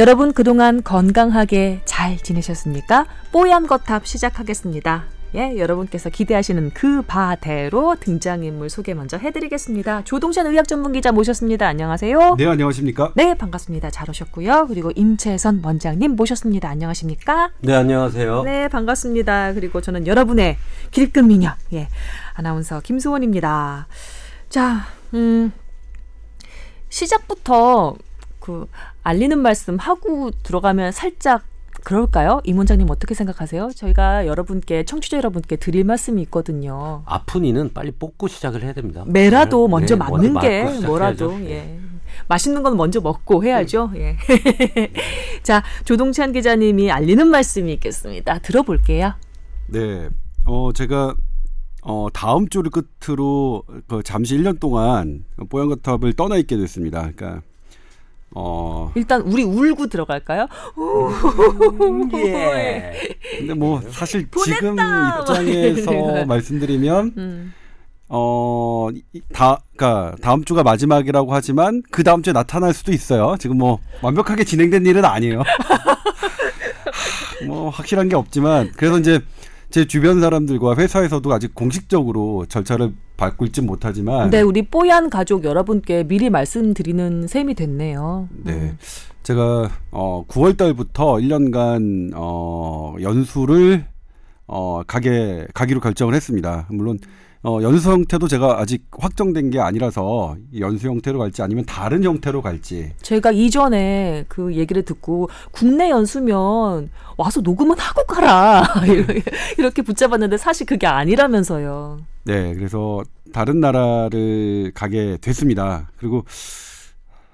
여러분 그동안 건강하게 잘 지내셨습니까? 뽀얀 거탑 시작하겠습니다. 예, 여러분께서 기대하시는 그 바대로 등장인물 소개 먼저 해드리겠습니다. 조동찬 의학 전문 기자 모셨습니다. 안녕하세요. 네, 안녕하십니까? 네, 반갑습니다. 잘 오셨고요. 그리고 임채선 원장님 모셨습니다. 안녕하십니까? 네, 안녕하세요. 네, 반갑습니다. 그리고 저는 여러분의 길금 미녀, 예, 아나운서 김수원입니다. 자, 음, 시작부터 그 알리는 말씀 하고 들어가면 살짝 그럴까요? 임 원장님 어떻게 생각하세요? 저희가 여러분께 청취자 여러분께 드릴 말씀이 있거든요. 아픈 이는 빨리 뽑고 시작을 해야 됩니다. 매라도 네, 먼저 네, 맞는 게. 뭐라도 네. 예. 맛있는 건 먼저 먹고 해야죠. 예. 자, 조동찬 기자님이 알리는 말씀이 있겠습니다. 들어볼게요. 네. 어, 제가 어, 다음 주를 끝으로 그 잠시 1년 동안 뽀얀거탑을 떠나 있게 됐습니다. 그러니까 어, 일단 우리 울고 들어갈까요? 예. 근데 뭐 사실 지금! 입장에서 말씀드리면 음. 어, 이- 다, 그니까 다음 주가 마지막이라고 하지만 그 다음 주에 나타날 수도 있어요. 지금 뭐 완벽하게 진행된 일은 아니에요. 뭐 확실한 게 없지만 그래서 이제 제 주변 사람들과 회사에서도 아직 공식적으로 절차를 밟고 있진 못하지만 네, 우리 뽀얀 가족 여러분께 미리 말씀드리는 셈이 됐네요. 네. 음. 제가 어 9월 달부터 1년간 어 연수를 어 가게 가기로 결정을 했습니다. 물론 어 연수 형태도 제가 아직 확정된 게 아니라서 이 연수 형태로 갈지 아니면 다른 형태로 갈지 제가 이전에 그 얘기를 듣고 국내 연수면 와서 녹음은 하고 가라 이렇게 붙잡았는데 사실 그게 아니라면서요. 네, 그래서 다른 나라를 가게 됐습니다. 그리고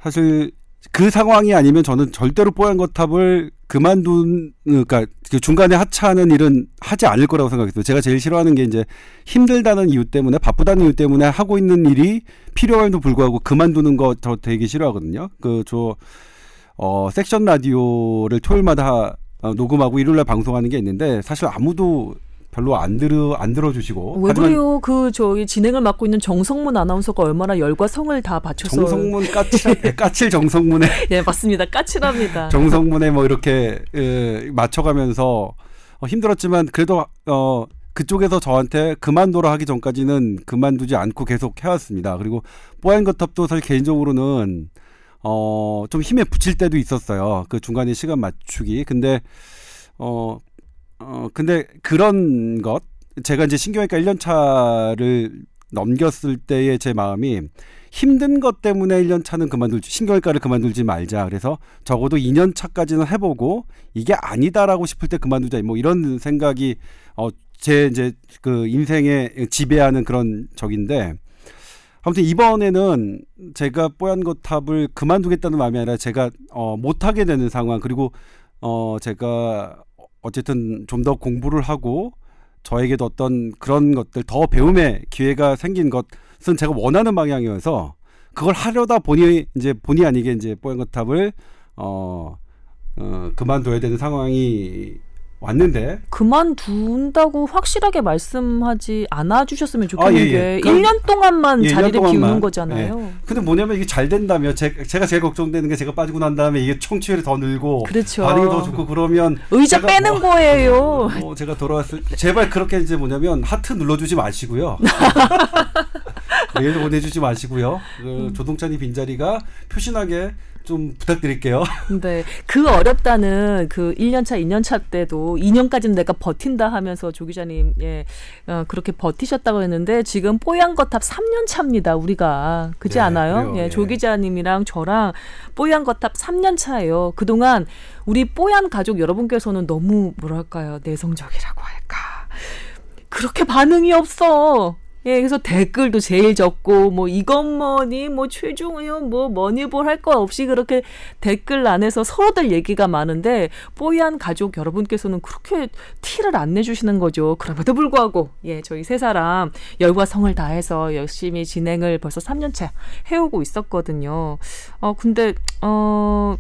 사실 그 상황이 아니면 저는 절대로 뽀얀 거탑을 그만둔 그러니까 그 중간에 하차하는 일은 하지 않을 거라고 생각했어요. 제가 제일 싫어하는 게 이제 힘들다는 이유 때문에 바쁘다는 이유 때문에 하고 있는 일이 필요함에도 불구하고 그만두는 거 저 되게 싫어하거든요. 그 저 어, 섹션 라디오를 토요일마다 어, 녹음하고 일요일날 방송하는 게 있는데 사실 아무도 별로 안 들어 안 들어주시고 왜 그래요? 그 저희 진행을 맡고 있는 정성문 아나운서가 얼마나 열과 성을 다 바쳐서 정성문 까칠 까칠 정성문에 예 맞습니다. 까칠합니다. 정성문에 뭐 이렇게 에, 맞춰가면서 어, 힘들었지만 그래도 어 그쪽에서 저한테 그만둬라 하기 전까지는 그만두지 않고 계속 해왔습니다. 그리고 뽀얀 거탑도 사실 개인적으로는 어 좀 힘에 붙일 때도 있었어요. 그 중간에 시간 맞추기. 근데 어 어, 근데 그런 것, 제가 이제 신경외과 1년 차를 넘겼을 때의 제 마음이 힘든 것 때문에 1년 차는 그만둘지, 신경외과를 그만둘지 말자. 그래서 적어도 2년 차까지는 해보고 이게 아니다라고 싶을 때 그만두자. 뭐 이런 생각이, 어, 제 이제 그 인생에 지배하는 그런 적인데, 아무튼 이번에는 제가 뽀얀 거탑을 그만두겠다는 마음이 아니라 제가 어, 못하게 되는 상황 그리고 어 제가 어쨌든 좀 더 공부를 하고 저에게도 어떤 그런 것들 더 배움의 기회가 생긴 것은 제가 원하는 방향이어서 그걸 하려다 보니 이제 본의 아니게 이제 뽀얀 거탑을 어, 어 그만둬야 되는 상황이 왔는데 그만둔다고 확실하게 말씀하지 않아 주셨으면 좋겠는 아, 예, 예. 게 그럼- 1년 동안만 예, 1년 자리를 동안만. 비우는 거잖아요. 근데 뭐냐면 이게 잘 된다면 제, 제가 제일 걱정되는 게 제가 빠지고 난 다음에 이게 청취율이 더 늘고 그렇죠. 반응이 더 좋고 그러면 의자 빼는 뭐- 거예요. 뭐 제가 돌아왔을 때 제발 그렇게 이제 뭐냐면 하트 눌러주지 마시고요. 메일 보내주지 마시고요. 그 조동찬이 빈자리가 표신하게 좀 부탁드릴게요. 네. 그 어렵다는 그 1년차, 2년차 때도 2년까지는 내가 버틴다 하면서 조 기자님, 예, 어, 그렇게 버티셨다고 했는데 지금 뽀얀 거탑 3년 차입니다, 우리가. 그지 네, 않아요? 그래요. 예, 예. 조 기자님이랑 저랑 뽀얀 거탑 3년 차예요. 그동안 우리 뽀얀 가족 여러분께서는 너무 뭐랄까요, 내성적이라고 할까. 그렇게 반응이 없어. 예, 그래서 댓글도 제일 적고 뭐 이건 뭐니 뭐 최종 의원 뭐 뭐니 볼 할 거 없이 그렇게 댓글 안에서 서로들 얘기가 많은데 뽀얀 가족 여러분께서는 그렇게 티를 안 내주시는 거죠. 그럼에도 불구하고 예, 저희 세 사람 열과 성을 다해서 열심히 진행을 벌써 3년째 해오고 있었거든요. 어 근데 어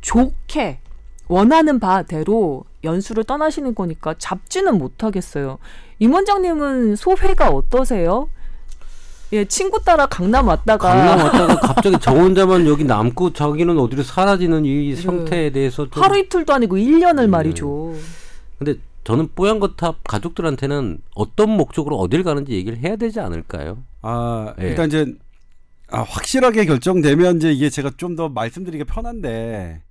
좋게 원하는 바대로 연수를 떠나시는 거니까 잡지는 못하겠어요. 임 원장님은 소회가 어떠세요? 예, 친구 따라 강남 왔다가 강남 왔다가 갑자기 저 혼자만 여기 남고 자기는 어디로 사라지는 이 상태에 대해서 좀 하루 이틀도 아니고 1년을 네. 말이죠. 근데 저는 뽀얀거탑 가족들한테는 어떤 목적으로 어딜 가는지 얘기를 해야 되지 않을까요? 아 예. 일단 이제 아, 확실하게 결정되면 이제 이게 제가 좀 더 말씀드리기 편한데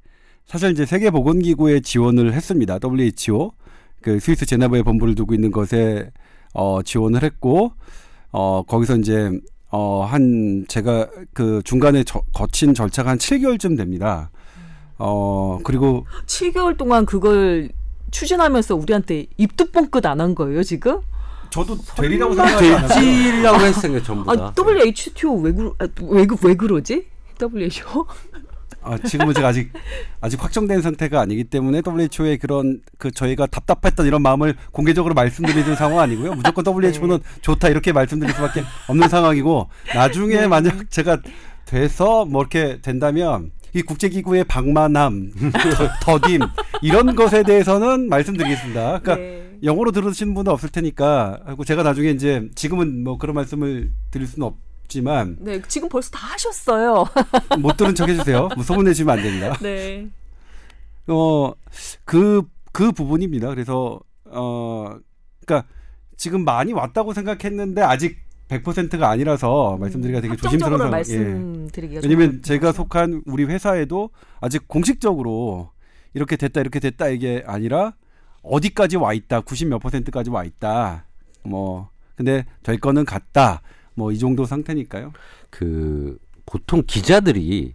사실 이제 세계보건기구에 지원을 했습니다. WHO 그 스위스 제네바에 본부를 두고 있는 것에 어, 지원을 했고 어, 거기서 이제 어, 한 제가 그 중간에 저, 거친 절차가 한 7개월쯤 됩니다. 어 그리고 7개월 동안 그걸 추진하면서 우리한테 입도 뻥끗 안 한 거예요, 지금? 저도 되리라고 생각하지 않았어요. 했으니까 전부 다. 아, WHTO 왜, 그러, 아, 왜, 그- 왜 그러지? WHO? 아, 지금은 제가 아직 아직 확정된 상태가 아니기 때문에 WHO의 그런 그 저희가 답답했던 이런 마음을 공개적으로 말씀드리는 상황 아니고요. 무조건 WHO는 좋다 이렇게 말씀드릴 수밖에 없는 상황이고 나중에 만약 제가 돼서 뭐 이렇게 된다면 이 국제기구의 방만함, 더딤 이런 것에 대해서는 말씀드리겠습니다. 그러니까 네. 영어로 들으신 분은 없을 테니까 제가 나중에 이제 지금은 뭐 그런 말씀을 드릴 수는 없 지만 네, 지금 벌써 다 하셨어요. 못 들은 척 해주세요. 뭐 소문 내시면 안 됩니다. 네. 어, 그, 그 부분입니다. 그래서, 어, 그니까 지금 많이 왔다고 생각했는데 아직 100%가 아니라서 말씀드리기가 되게 상황. 예. 말씀드리기가 왜냐면 좀 제가 속한 우리 회사에도 아직 공식적으로 이렇게 됐다, 이렇게 됐다 이게 아니라 어디까지 와 있다, 90 몇 퍼센트까지 와 있다. 뭐, 근데 될 거는 같다. 뭐 이 정도 상태니까요. 그 보통 기자들이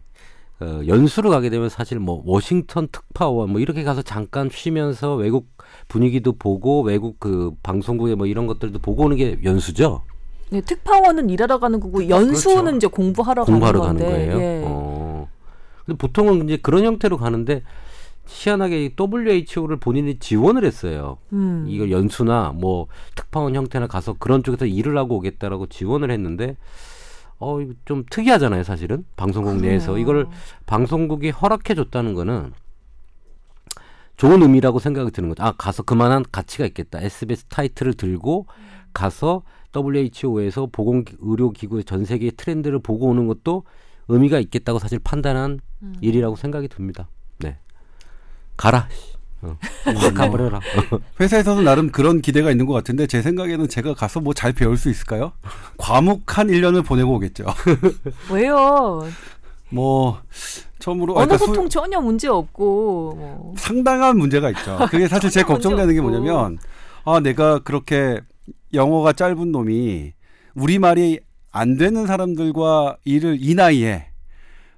어, 연수를 가게 되면 사실 뭐 워싱턴 특파원 뭐 이렇게 가서 잠깐 쉬면서 외국 분위기도 보고 외국 그 방송국의 뭐 이런 것들도 보고 오는 게 연수죠. 네, 특파원은 일하러 가는 거고 연수는 그렇죠. 이제 공부하러, 공부하러 가는 가는 건데. 거예요. 예. 어. 근데 보통은 이제 그런 형태로 가는데 희한하게 이 WHO를 본인이 지원을 했어요. 음. 이걸 연수나 뭐 특파원 형태나 가서 그런 쪽에서 일을 하고 오겠다라고 지원을 했는데 어, 좀 특이하잖아요, 사실은. 방송국 내에서. 그래요. 이거를 방송국이 허락해 줬다는 거는 좋은 의미라고 생각이 드는 거죠. 아, 가서 그만한 가치가 있겠다. SBS 타이틀을 들고 가서 WHO에서 보건 의료 기구의 전 세계의 트렌드를 보고 오는 것도 의미가 있겠다고 사실 판단한 음. 일이라고 생각이 듭니다. 네. 가라. 씨. 어. 확 가버려라. 회사에서도 나름 그런 기대가 있는 것 같은데 제 생각에는 제가 가서 뭐 잘 배울 수 있을까요? 과묵한 1년을 보내고 오겠죠. 왜요? 뭐 처음으로 아, 언어 그러니까 수- 소통 전혀 문제 없고 뭐. 상당한 문제가 있죠. 그게 사실 제 걱정되는 게. 뭐냐면 아 내가 그렇게 영어가 짧은 놈이 우리 말이 안 되는 사람들과 일을 이 나이에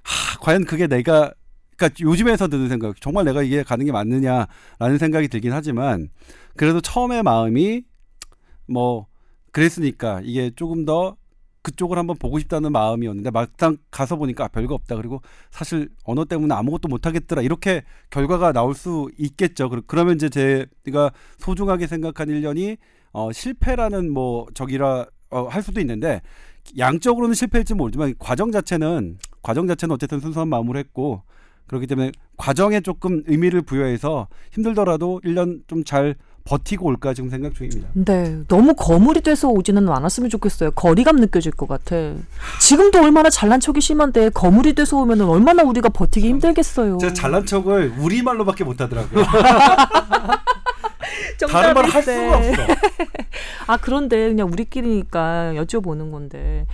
하, 과연 그게 내가 그러니까 요즘에서 드는 생각 정말 내가 이게 가는 게 맞느냐라는 생각이 들긴 하지만 그래도 처음에 마음이 뭐 그랬으니까 이게 조금 더 그쪽을 한번 보고 싶다는 마음이었는데 막상 가서 보니까 아, 별거 없다 그리고 사실 언어 때문에 아무것도 못 하겠더라 이렇게 결과가 나올 수 있겠죠. 그러- 그러면 이제 제가 소중하게 생각한 1년이 어, 실패라는 뭐 적이라 어, 할 수도 있는데 양적으로는 실패일지 모르지만 과정 자체는 과정 자체는 어쨌든 순수한 마음으로 했고 그렇기 때문에 과정에 조금 의미를 부여해서 힘들더라도 1년 좀 잘 버티고 올까 지금 생각 중입니다. 네, 너무 거물이 돼서 오지는 않았으면 좋겠어요. 거리감 느껴질 것 같아. 지금도 얼마나 잘난 척이 심한데 거물이 돼서 오면 얼마나 우리가 버티기 힘들겠어요. 제가 잘난 척을 우리말로밖에 못 하더라고요. 다른 말 할 수가 없어. 아 그런데 그냥 우리끼리니까 여쭤보는 건데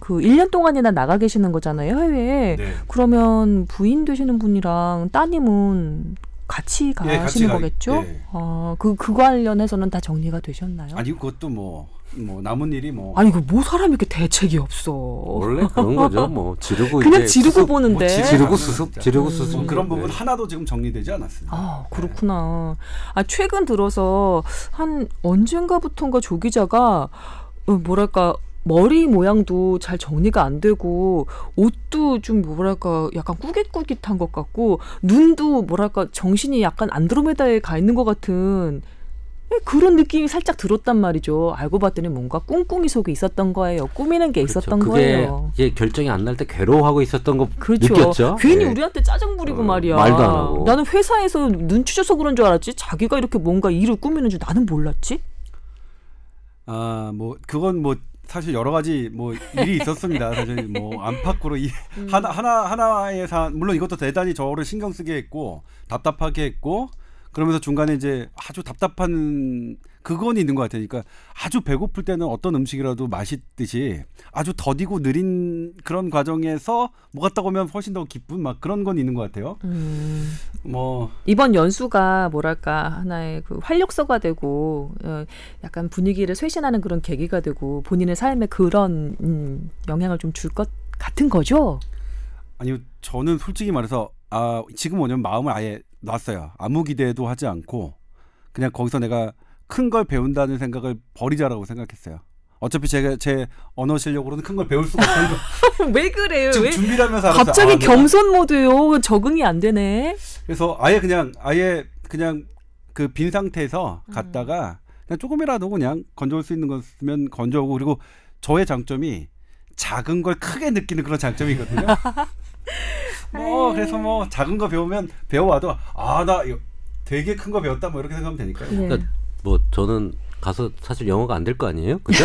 그 1년 동안이나 나가 계시는 거잖아요 해외에. 네. 그러면 부인 되시는 분이랑 따님은 같이 가시는 예, 같이 가- 거겠죠? 예. 어, 그, 그 관련해서는 다 정리가 되셨나요? 아니 그것도 뭐, 뭐 남은 일이 뭐 아니, 그 뭐 사람이 이렇게 대책이 없어. 원래 그런 거죠. 뭐 지르고 그냥 이제 지르고 수습, 보는데. 뭐 지- 지르고 진짜. 수습, 지르고 음. 수습. 뭐 그런 부분 네. 하나도 지금 정리되지 않았습니다. 아, 그렇구나. 아, 최근 들어서 한 언젠가부턴가 조 기자가 어, 뭐랄까 머리 모양도 잘 정리가 안 되고 옷도 좀 뭐랄까 약간 꾸깃꾸깃한 것 같고 눈도 뭐랄까 정신이 약간 안드로메다에 가 있는 것 같은 그런 느낌이 살짝 들었단 말이죠. 알고 봤더니 뭔가 꿍꿍이 속에 있었던 거예요. 꾸미는 게 있었던 그렇죠. 그게 거예요. 이제 결정이 안 날 때 괴로워하고 있었던 거 그렇죠. 느꼈죠. 괜히 네. 우리한테 짜증 부리고 어, 말이야. 말도 안 하고. 나는 회사에서 눈치 줘서 그런 줄 알았지. 자기가 이렇게 뭔가 일을 꾸미는 줄 나는 몰랐지. 아, 뭐 그건 뭐 사실 여러 가지 뭐 일이 있었습니다. 사실 뭐 안팎으로 이 음. 하나 하나 하나의 사 물론 이것도 대단히 저를 신경 쓰게 했고 답답하게 했고 그러면서 중간에 이제 아주 답답한 그건 있는 것 같아요. 그러니까 아주 배고플 때는 어떤 음식이라도 맛있듯이 아주 더디고 느린 그런 과정에서 뭐 갔다 오면 훨씬 더 기쁜 막 그런 건 있는 것 같아요. 음. 뭐 이번 연수가 뭐랄까 하나의 그 활력소가 되고 어, 약간 분위기를 쇄신하는 그런 계기가 되고 본인의 삶에 그런 음, 영향을 좀 줄 것 같은 거죠. 아니요 저는 솔직히 말해서 아 지금 뭐냐면 마음을 아예 놨어요. 아무 기대도 하지 않고 그냥 거기서 내가 큰 걸 배운다는 생각을 버리자라고 생각했어요. 어차피 제가 제 언어 실력으로는 큰 걸 배울 수가 거. 왜 그래요? 지금 왜 준비를 하면서 알았어요. 갑자기 아, 내가- 겸손 모드요. 적응이 안 되네. 그래서 아예 그냥 아예 그냥 그 빈 상태에서 갔다가 그냥 조금이라도 그냥 건져올 수 있는 것이면 건져오고 그리고 저의 장점이 작은 걸 크게 느끼는 그런 장점이거든요. 뭐 그래서 뭐 작은 거 배우면 배워와도 아 나 되게 큰 거 배웠다 뭐 이렇게 생각하면 되니까요. 예. 그러니까 뭐 저는 가서 사실 영어가 안 될 거 아니에요, 그죠?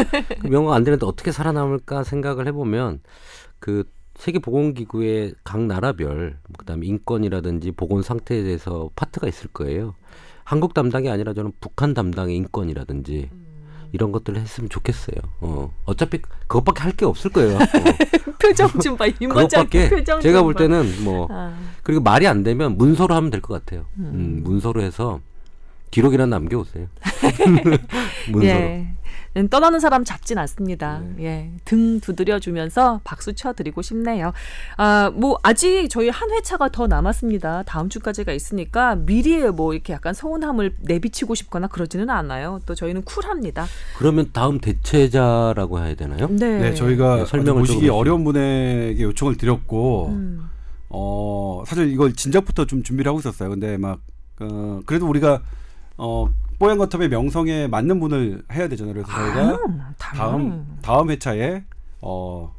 영어가 안 되는데 어떻게 살아남을까 생각을 해보면 그 세계보건기구의 각 나라별 그다음에 인권이라든지 보건 상태에 대해서 파트가 있을 거예요. 한국 담당이 아니라 저는 북한 담당의 인권이라든지 이런 것들을 했으면 좋겠어요. 어. 어차피 그것밖에 할 게 없을 거예요. 어. 표정 좀 봐. 그것밖에 표정 제가 좀볼 봐. 때는 뭐 아, 그리고 말이 안 되면 문서로 하면 될 것 같아요. 음, 문서로 해서 기록이나 남겨오세요. 문서로. 예. 음, 떠나는 사람 잡진 않습니다. 네. 예. 등 두드려 주면서 박수 쳐 드리고 싶네요. 아, 뭐 아직 저희 한 회차가 더 남았습니다. 다음 주까지가 있으니까 미리 뭐 이렇게 약간 서운함을 내비치고 싶거나 그러지는 않아요. 또 저희는 쿨합니다. 그러면 다음 대체자라고 해야 되나요? 네. 네, 저희가 네, 설명을 모시기 어려운 분에게 요청을 드렸고 음. 어 사실 이걸 진작부터 좀 준비를 하고 있었어요. 근데 막 어, 그래도 우리가 어 뽀얀거탑의 명성에 맞는 분을 해야 되잖아요. 그래서 저희가 아, 다음 다음 회차에 어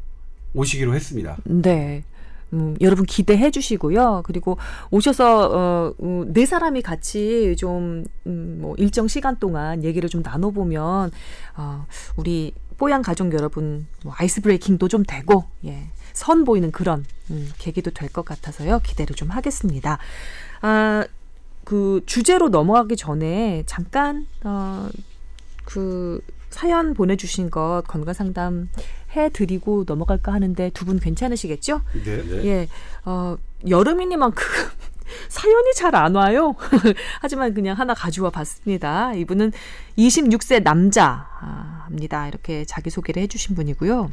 오시기로 했습니다. 네. 음, 여러분 기대해 주시고요. 그리고 오셔서 어, 음, 네 사람이 같이 좀 음, 뭐 일정 시간 동안 얘기를 좀 나눠 보면 어, 우리 뽀얀 가족 여러분 뭐 아이스 브레이킹도 좀 되고 예, 선 보이는 그런 음, 계기도 될 것 같아서요. 기대를 좀 하겠습니다. 아, 그 주제로 넘어가기 전에 잠깐 어, 그 사연 보내주신 것 건강 상담 해드리고 넘어갈까 하는데 두 분 괜찮으시겠죠? 네. 예, 어, 여름이니만큼 사연이 잘 안 와요. 하지만 그냥 하나 가져와 봤습니다. 이분은 26세 남자입니다. 이렇게 자기소개를 해주신 분이고요.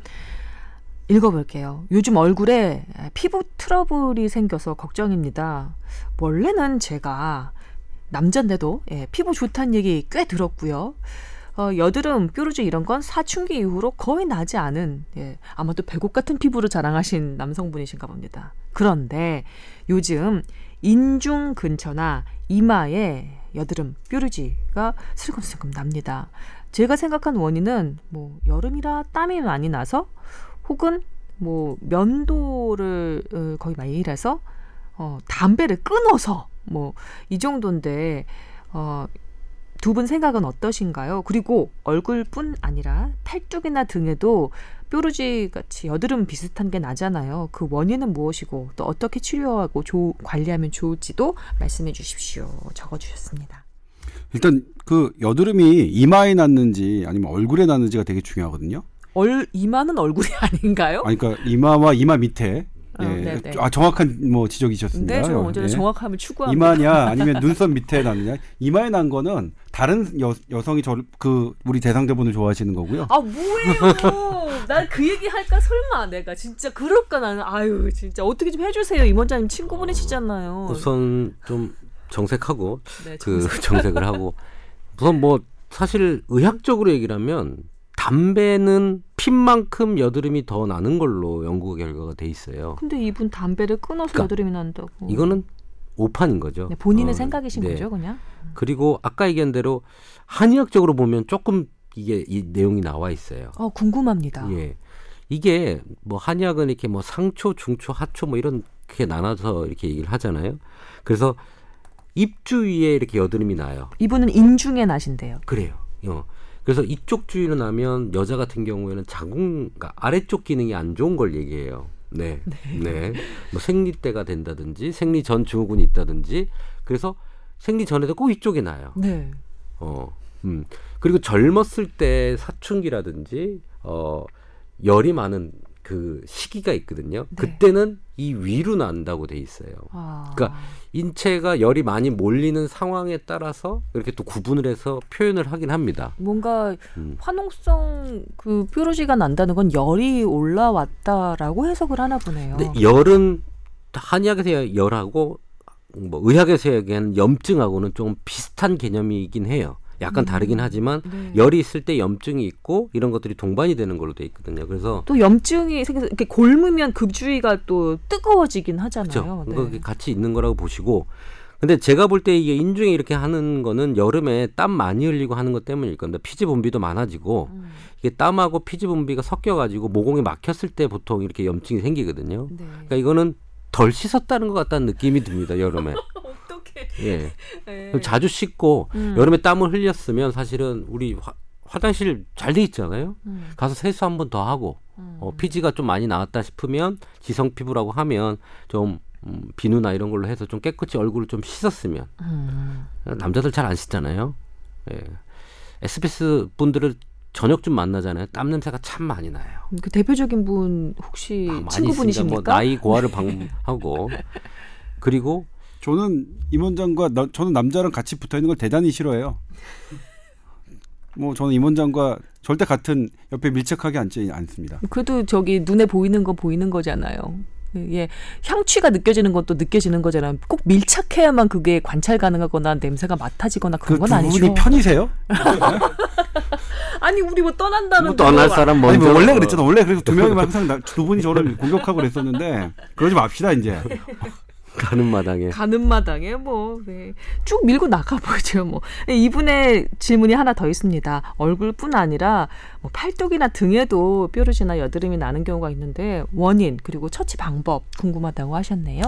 읽어볼게요. 요즘 얼굴에 피부 트러블이 생겨서 걱정입니다. 원래는 제가 남잔데도 예, 피부 좋다는 얘기 꽤 들었고요. 어, 여드름, 뾰루지 이런 건 사춘기 이후로 거의 나지 않은 예, 아마도 배곡 같은 피부를 자랑하신 남성분이신가 봅니다. 그런데 요즘 인중 근처나 이마에 여드름, 뾰루지가 슬금슬금 납니다. 제가 생각한 원인은 뭐 여름이라 땀이 많이 나서 혹은 뭐 면도를 어, 거의 많이 일해서 어, 담배를 끊어서 뭐 이 정도인데 어, 두 분 생각은 어떠신가요? 그리고 얼굴뿐 아니라 팔뚝이나 등에도 뾰루지 같이 여드름 비슷한 게 나잖아요. 그 원인은 무엇이고 또 어떻게 치료하고 조, 관리하면 좋을지도 말씀해 주십시오. 적어 주셨습니다. 일단 그 여드름이 이마에 났는지 아니면 얼굴에 났는지가 되게 중요하거든요. 얼 이마는 얼굴이 아닌가요? 아니, 그러니까 이마와 이마 밑에 어, 예, 네네. 아 정확한 뭐 지적이셨습니다. 네, 저 언제나 예. 정확함을 추구합니다. 이마냐 아니면 눈썹 밑에 났느냐 이마에 난 거는 다른 여, 여성이 저를 그 우리 대상자분을 좋아하시는 거고요. 아 뭐예요? 난 그 얘기 할까 설마 내가 진짜 그럴까 나는 아유 진짜 어떻게 좀 해주세요 임 원장님 친구분이시잖아요. 우선 좀 정색하고 네, 그 정색. 정색을 하고 우선 뭐 사실 의학적으로 얘기를 하면 담배는 핀만큼 여드름이 더 나는 걸로 연구 결과가 돼 있어요. 근데 이분 담배를 끊어서 그러니까 여드름이 난다고. 이거는 오판인 거죠. 네, 본인의 어, 생각이신 네. 거죠, 그냥? 그리고 아까 얘기한 대로 한의학적으로 보면 조금 이게 이 내용이 나와 있어요. 어 궁금합니다. 예. 이게 뭐 한의학은 이렇게 뭐 상초, 중초, 하초 뭐 이런 게 나눠서 이렇게 얘기를 하잖아요. 그래서 입 주 위에 이렇게 여드름이 나요. 이분은 인중에 나신대요. 그래요. 어. 그래서 이쪽 주의를 나면 여자 같은 경우에는 자궁 그러니까 아래쪽 기능이 안 좋은 걸 얘기해요. 네. 네. 뭐 생리 때가 된다든지 생리 전 증후군이 있다든지 그래서 생리 전에도 꼭 이쪽에 나요. 네. 어. 음. 그리고 젊었을 때 사춘기라든지 어 열이 많은 그 시기가 있거든요. 네. 그때는 이 위로 난다고 돼 있어요. 아. 그러니까 인체가 열이 많이 몰리는 상황에 따라서 이렇게 또 구분을 해서 표현을 하긴 합니다. 뭔가 음. 화농성 그 뾰루지가 난다는 건 열이 올라왔다라고 해석을 하나 보네요. 근데 열은 한의학에서 열하고 뭐 의학에서 얘기하는 염증하고는 좀 비슷한 개념이긴 해요. 약간 다르긴 하지만 네. 열이 있을 때 염증이 있고 이런 것들이 동반이 되는 걸로 돼 있거든요. 그래서 또 염증이 생겨서 이렇게 골무면 그 주위가 또 뜨거워지긴 하잖아요. 그렇죠. 네. 같이 있는 거라고 보시고. 근데 제가 볼 때 이게 인중에 이렇게 하는 거는 여름에 땀 많이 흘리고 하는 것 때문일 건데 피지 분비도 많아지고 음. 이게 땀하고 피지 분비가 섞여 가지고 모공이 막혔을 때 보통 이렇게 염증이 생기거든요. 네. 그러니까 이거는 덜 씻었다는 것 같다는 느낌이 듭니다. 여름에. 예. 네. 자주 씻고 음. 여름에 땀을 흘렸으면 사실은 우리 화, 화장실 잘 돼 있잖아요. 음. 가서 세수 한 번 더 하고 음. 어, 피지가 좀 많이 나왔다 싶으면 지성 피부라고 하면 좀 음, 비누나 이런 걸로 해서 좀 깨끗이 얼굴을 좀 씻었으면 음. 남자들 잘 안 씻잖아요. 예. SBS 분들을 저녁 좀 만나잖아요. 땀 냄새가 참 많이 나요. 그 대표적인 분 혹시 아, 많이 친구분이십니까? 뭐 나이 고하를 방하고 그리고 저는 임원장과 나- 저는 남자랑 같이 붙어 있는 걸 대단히 싫어해요. 뭐 저는 임원장과 절대 같은 옆에 밀착하게 앉지 않습니다. 그래도 저기 눈에 보이는 건 보이는 거잖아요. 예, 향취가 느껴지는 것도 느껴지는 거잖아요. 꼭 밀착해야만 그게 관찰 가능하거나 냄새가 맡아지거나 그 그런 두건 아니죠. 분이 편이세요? 아니 우리 뭐 떠난다는 또안할 사람 먼저 아니 뭐 원래 그랬잖아. 원래 그래서 두 명이 항상 나- 두 분이 저를 공격하고 그랬었는데 그러지 맙시다 이제. 가는 마당에 가는 마당에 뭐쭉 네. 밀고 나가 보죠. 뭐 네, 이분의 질문이 하나 더 있습니다. 얼굴뿐 아니라 뭐 팔뚝이나 등에도 뾰루지나 여드름이 나는 경우가 있는데 원인 그리고 처치 방법 궁금하다고 하셨네요.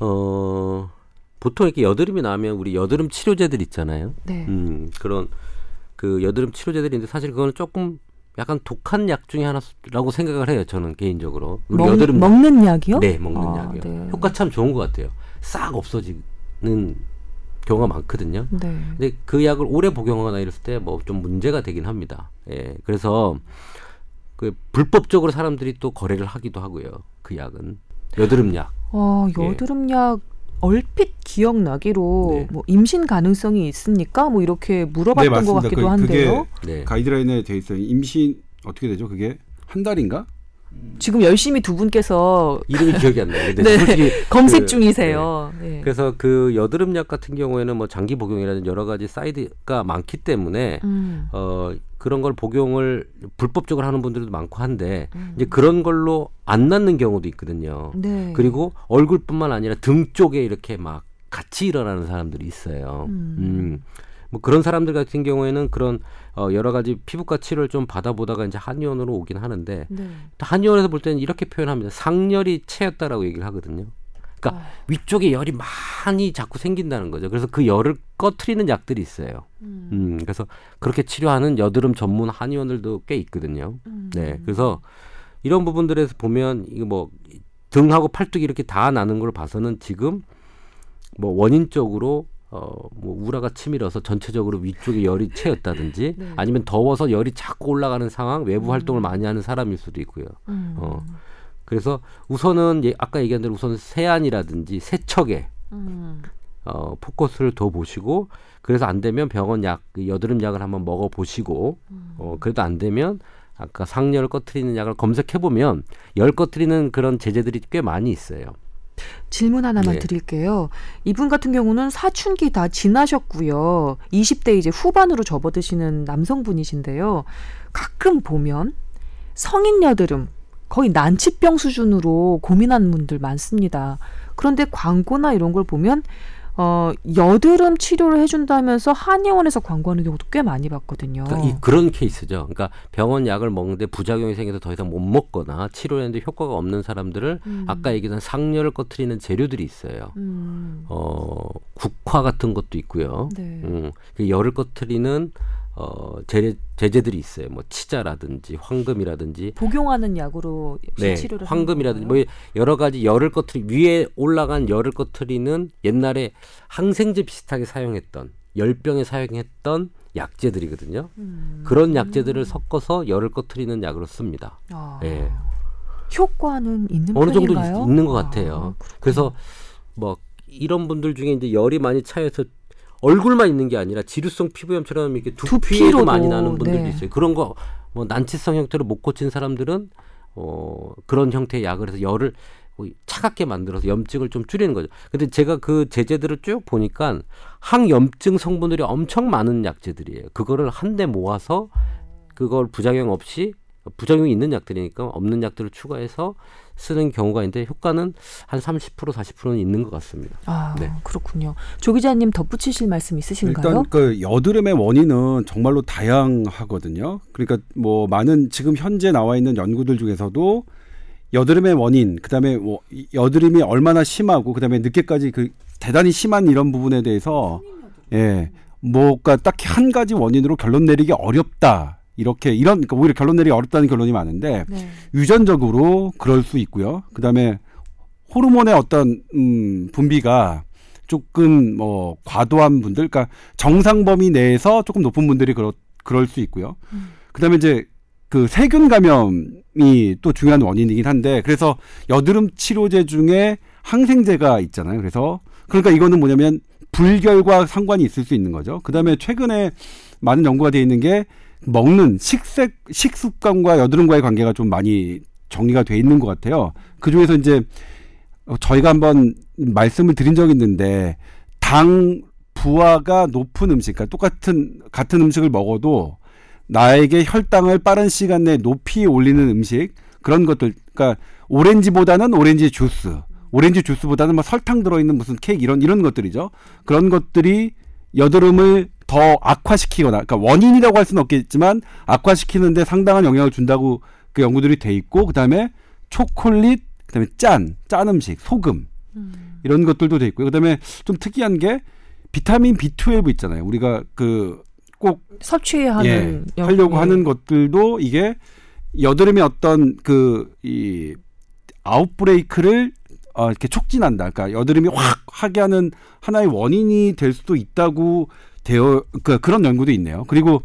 어 보통 이렇게 여드름이 나면 우리 여드름 치료제들 있잖아요. 네. 음, 그런 그 여드름 치료제들인데 사실 그거는 조금 약간 독한 약 중에 하나라고 생각을 해요. 저는 개인적으로. 우리 먹, 여드름 먹는 약이요? 네, 먹는 아, 약이요. 네. 효과 참 좋은 것 같아요. 싹 없어지는 경우가 많거든요. 네. 근데 그 약을 오래 복용하거나 이랬을 때 뭐 좀 문제가 되긴 합니다. 예. 그래서 그 불법적으로 사람들이 또 거래를 하기도 하고요. 그 약은 여드름 약. 어, 예. 여드름약 얼핏 기억나기로 네. 뭐 임신 가능성이 있습니까? 뭐 이렇게 물어봤던 네, 것. 같기도 그- 한데요. 네. 가이드라인에 돼 있어요. 임신 어떻게 되죠? 그게 한 달인가? 지금 열심히 두 분께서 이름이 기억이 안 나요. 네, 검색 그- 중이세요. 네. 그래서 그 여드름 약 같은 경우에는 뭐 장기 복용이라든지 여러 가지 사이드가 많기 때문에 음. 어 그런 걸 복용을 불법적으로 하는 분들도 많고 한데 음. 이제 그런 걸로 안 낫는 경우도 있거든요. 네. 그리고 얼굴뿐만 아니라 등 쪽에 이렇게 막 같이 일어나는 사람들이 있어요. 음. 음. 뭐 그런 사람들 같은 경우에는 그런 어 여러 가지 피부과 치료를 좀 받아보다가 이제 한의원으로 오긴 하는데 네. 또 한의원에서 볼 때는 이렇게 표현합니다. 상열이 채였다라고 얘기를 하거든요. 그러니까 어. 위쪽에 열이 많이 자꾸 생긴다는 거죠. 그래서 그 열을 꺼트리는 약들이 있어요. 음. 음, 그래서 그렇게 치료하는 여드름 전문 한의원들도 꽤 있거든요. 음. 네, 그래서 이런 부분들에서 보면 이거 뭐 등하고 팔뚝이 이렇게 다 나는 걸 봐서는 지금 뭐 원인적으로 어뭐 우라가 치밀어서 전체적으로 위쪽에 열이 채였다든지 네. 아니면 더워서 열이 자꾸 올라가는 상황 외부 활동을 많이 하는 사람일 수도 있고요. 음. 어. 그래서 우선은 예, 아까 얘기한 대로 우선 세안이라든지 세척에 음. 어, 포커스를 더 보시고 그래서 안 되면 병원 약, 그 여드름 약을 한번 먹어 보시고 어, 그래도 안 되면 아까 상열을 꺼트리는 약을 검색해 보면 열 꺼트리는 그런 제재들이 꽤 많이 있어요. 질문 하나만 네. 드릴게요. 이분 같은 경우는 사춘기 다 지나셨고요. 20대 이제 후반으로 접어드시는 남성분이신데요. 가끔 보면 성인 여드름 거의 난치병 수준으로 고민하는 분들 많습니다. 그런데 광고나 이런 걸 보면 어, 여드름 치료를 해준다면서 한의원에서 광고하는 경우도 꽤 많이 봤거든요. 그러니까 이 그런 케이스죠. 그러니까 병원 약을 먹는데 부작용이 생겨서 더 이상 못 먹거나 치료했는데 효과가 없는 사람들을 음. 아까 얘기한 상열을 꺼트리는 재료들이 있어요. 음. 어, 국화 같은 것도 있고요. 네. 음, 그 열을 꺼트리는 어 제재, 제재들이 있어요. 뭐 치자라든지 황금이라든지 복용하는 약으로 네, 치료를 황금이라든지? 뭐 여러 가지 열을 꺼트리 위에 올라간 열을 꺼트리는 옛날에 항생제 비슷하게 사용했던 열병에 사용했던 약제들이거든요. 음. 그런 약제들을 섞어서 열을 꺼트리는 약으로 씁니다. 아. 예. 효과는 있는 어느 정도? 있- 있는 것 아, 같아요. 그렇군요. 그래서 뭐 이런 분들 중에 이제 열이 많이 차여서 얼굴만 있는 게 아니라 지루성 피부염처럼 이렇게 두피에도 많이 나는 분들도 네. 있어요. 그런 거 뭐 난치성 형태로 못 고친 사람들은 어 그런 형태의 약을 해서 열을 뭐 차갑게 만들어서 염증을 좀 줄이는 거죠. 근데 제가 그 제재들을 쭉 보니까 항염증 성분들이 엄청 많은 약제들이에요. 그거를 한데 모아서 그걸 부작용 없이 부작용이 있는 약들이니까 없는 약들을 추가해서 쓰는 경우가 있는데 효과는 한 30% 40%는 있는 것 같습니다. 아, 네. 그렇군요. 조 기자님 덧붙이실 말씀 있으신가요? 일단 그 여드름의 원인은 정말로 다양하거든요. 그러니까 뭐 많은 지금 현재 나와 있는 연구들 중에서도 여드름의 원인, 그다음에 뭐 이- 여드름이 얼마나 심하고 그다음에 늦게까지 그 대단히 심한 이런 부분에 대해서 예, 뭐가 딱히 한 가지 원인으로 결론 내리기 어렵다. 이렇게 이런 그러니까 오히려 결론 내리기 어렵다는 결론이 많은데 네. 유전적으로 그럴 수 있고요. 그다음에 호르몬의 어떤 음, 분비가 조금 뭐 과도한 분들, 그러니까 정상 범위 내에서 조금 높은 분들이 그럴 그럴 수 있고요. 음. 그다음에 이제 그 세균 감염이 또 중요한 원인이긴 한데 그래서 여드름 치료제 중에 항생제가 있잖아요. 그래서 그러니까 이거는 뭐냐면 불결과 상관이 있을 수 있는 거죠. 그다음에 최근에 많은 연구가 되어 있는 게 먹는 식색 식습관과 여드름과의 관계가 좀 많이 정리가 돼 있는 것 같아요. 그 중에서 이제 어, 저희가 한번 말씀을 드린 적이 있는데 당 부하가 높은 음식, 그러니까 똑같은 같은 음식을 먹어도 나에게 혈당을 빠른 시간 내에 높이 올리는 음식 그런 것들, 그러니까 오렌지보다는 오렌지 주스, 오렌지 주스보다는 뭐 설탕 들어있는 무슨 케이크 이런 이런 것들이죠. 그런 것들이 여드름을 더 악화시키거나, 그러니까 원인이라고 할 수는 없겠지만 악화시키는데 상당한 영향을 준다고 그 연구들이 돼 있고, 그 다음에 초콜릿, 그 다음에 짠, 짠 음식, 소금 이런 것들도 돼 있고요. 그 다음에 좀 특이한 게 비타민 B12 있잖아요. 우리가 그 꼭 섭취해야 예, 하는 영- 하려고 예. 하는 것들도 이게 여드름의 어떤 그 이 아웃브레이크를 어, 이렇게 촉진한다. 그러니까 여드름이 확 하게 하는 하나의 원인이 될 수도 있다고 되어 그 그런 연구도 있네요. 그리고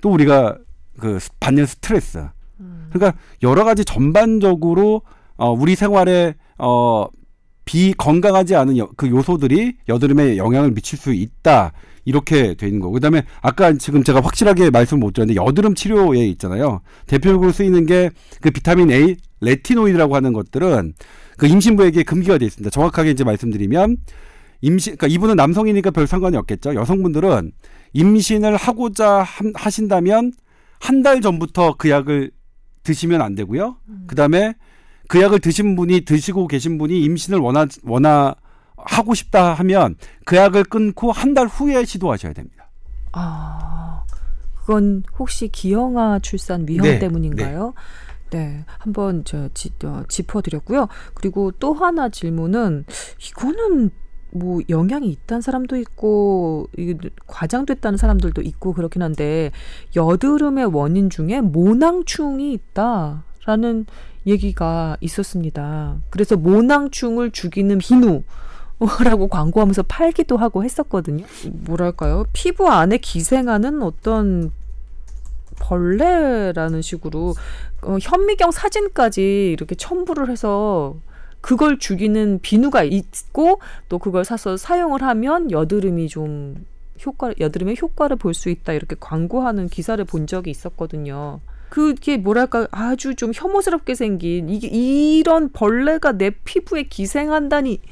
또 우리가 그 스- 받는 스트레스. 음. 그러니까 여러 가지 전반적으로 어, 우리 생활에 어, 비건강하지 않은 여, 그 요소들이 여드름에 영향을 미칠 수 있다. 이렇게 돼 있는 거고. 그다음에 아까 지금 제가 확실하게 말씀 못 드렸는데 여드름 치료에 있잖아요. 대표적으로 쓰이는 게 그 비타민 A, retinoid라고 하는 것들은 그 임신부에게 금기가 돼 있습니다. 정확하게 이제 말씀드리면 임신 그러니까 이분은 남성이니까 별 상관이 없겠죠. 여성분들은 임신을 하고자 함- 하신다면 한 달 전부터 그 약을 드시면 안 되고요. 그다음에 그 약을 드신 분이 드시고 계신 분이 임신을 원하 원하 하고 싶다 하면 그 약을 끊고 한 달 후에 시도하셔야 됩니다. 아, 그건 혹시 기형아 출산 위험 네, 때문인가요? 네. 한번 저 지, 어, 짚어드렸고요. 그리고 또 하나 질문은 이거는 뭐 영향이 있다는 사람도 있고 과장됐다는 사람들도 있고 그렇긴 한데 여드름의 원인 중에 모낭충이 있다라는 얘기가 있었습니다. 그래서 모낭충을 죽이는 비누 라고 광고하면서 팔기도 하고 했었거든요. 뭐랄까요? 피부 안에 기생하는 어떤 벌레라는 식으로 어, 현미경 사진까지 이렇게 첨부를 해서 그걸 죽이는 비누가 있고 또 그걸 사서 사용을 하면 여드름이 좀 효과 여드름의 효과를 볼 수 있다 이렇게 광고하는 기사를 본 적이 있었거든요. 그게 뭐랄까 아주 좀 혐오스럽게 생긴 이게 이런 벌레가 내 피부에 기생한다니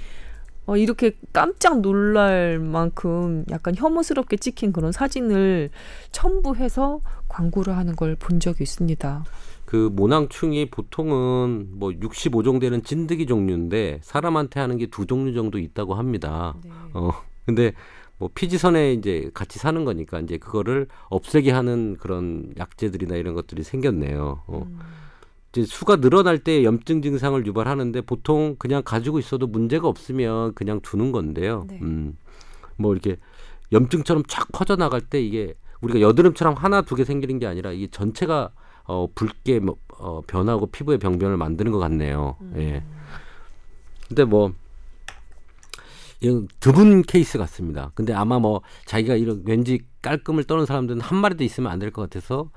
어, 이렇게 깜짝 놀랄 만큼 약간 혐오스럽게 찍힌 그런 사진을 첨부해서 광고를 하는 걸 본 적이 있습니다. 그 모낭충이 보통은 뭐 65종 되는 진드기 종류인데 사람한테 하는 게 두 종류 정도 있다고 합니다. 어 근데 뭐 피지선에 이제 같이 사는 거니까 이제 그거를 없애게 하는 그런 약제들이나 이런 것들이 생겼네요. 어. 이제 수가 늘어날 때 염증 증상을 유발하는데 보통 그냥 가지고 있어도 문제가 없으면 그냥 두는 건데요. 네. 음. 뭐 이렇게 염증처럼 쫙 퍼져 나갈 때 이게 우리가 여드름처럼 하나 두 개 생기는 게 아니라 이게 전체가 어, 붉게 뭐, 어, 변하고 피부의 병변을 만드는 것 같네요. 예. 근데 뭐 이건 드문 케이스 같습니다. 근데 아마 뭐 자기가 이런 왠지 깔끔을 떠는 사람들은 한 마리도 있으면 안 될 것 같아서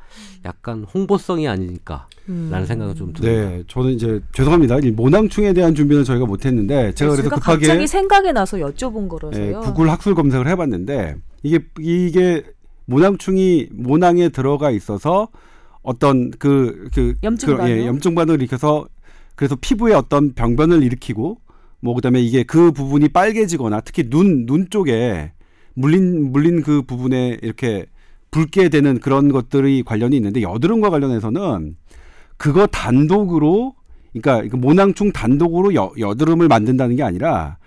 약간 홍보성이 아니니까라는 음. 생각은 좀 듭니다. 네, 저는 이제 죄송합니다. 이 모낭충에 대한 준비는 저희가 못했는데 제가 그래서 제가 급하게 갑자기 생각이 나서 여쭤본 거라서요. 예, 구글 학술 검색을 해봤는데 이게 이게 모낭충이 모낭에 들어가 있어서 어떤 그, 그, 염증 그? 예, 염증 반응을 일으켜서 그래서 피부에 어떤 병변을 일으키고 뭐 그다음에 이게 그 부분이 빨개지거나 특히 눈 눈 쪽에 물린 물린 그 부분에 이렇게 붉게 되는 그런 것들이 관련이 있는데 여드름과 관련해서는 그거 단독으로 그러니까 그 모낭충 단독으로 여, 여드름을 만든다는 게 아니라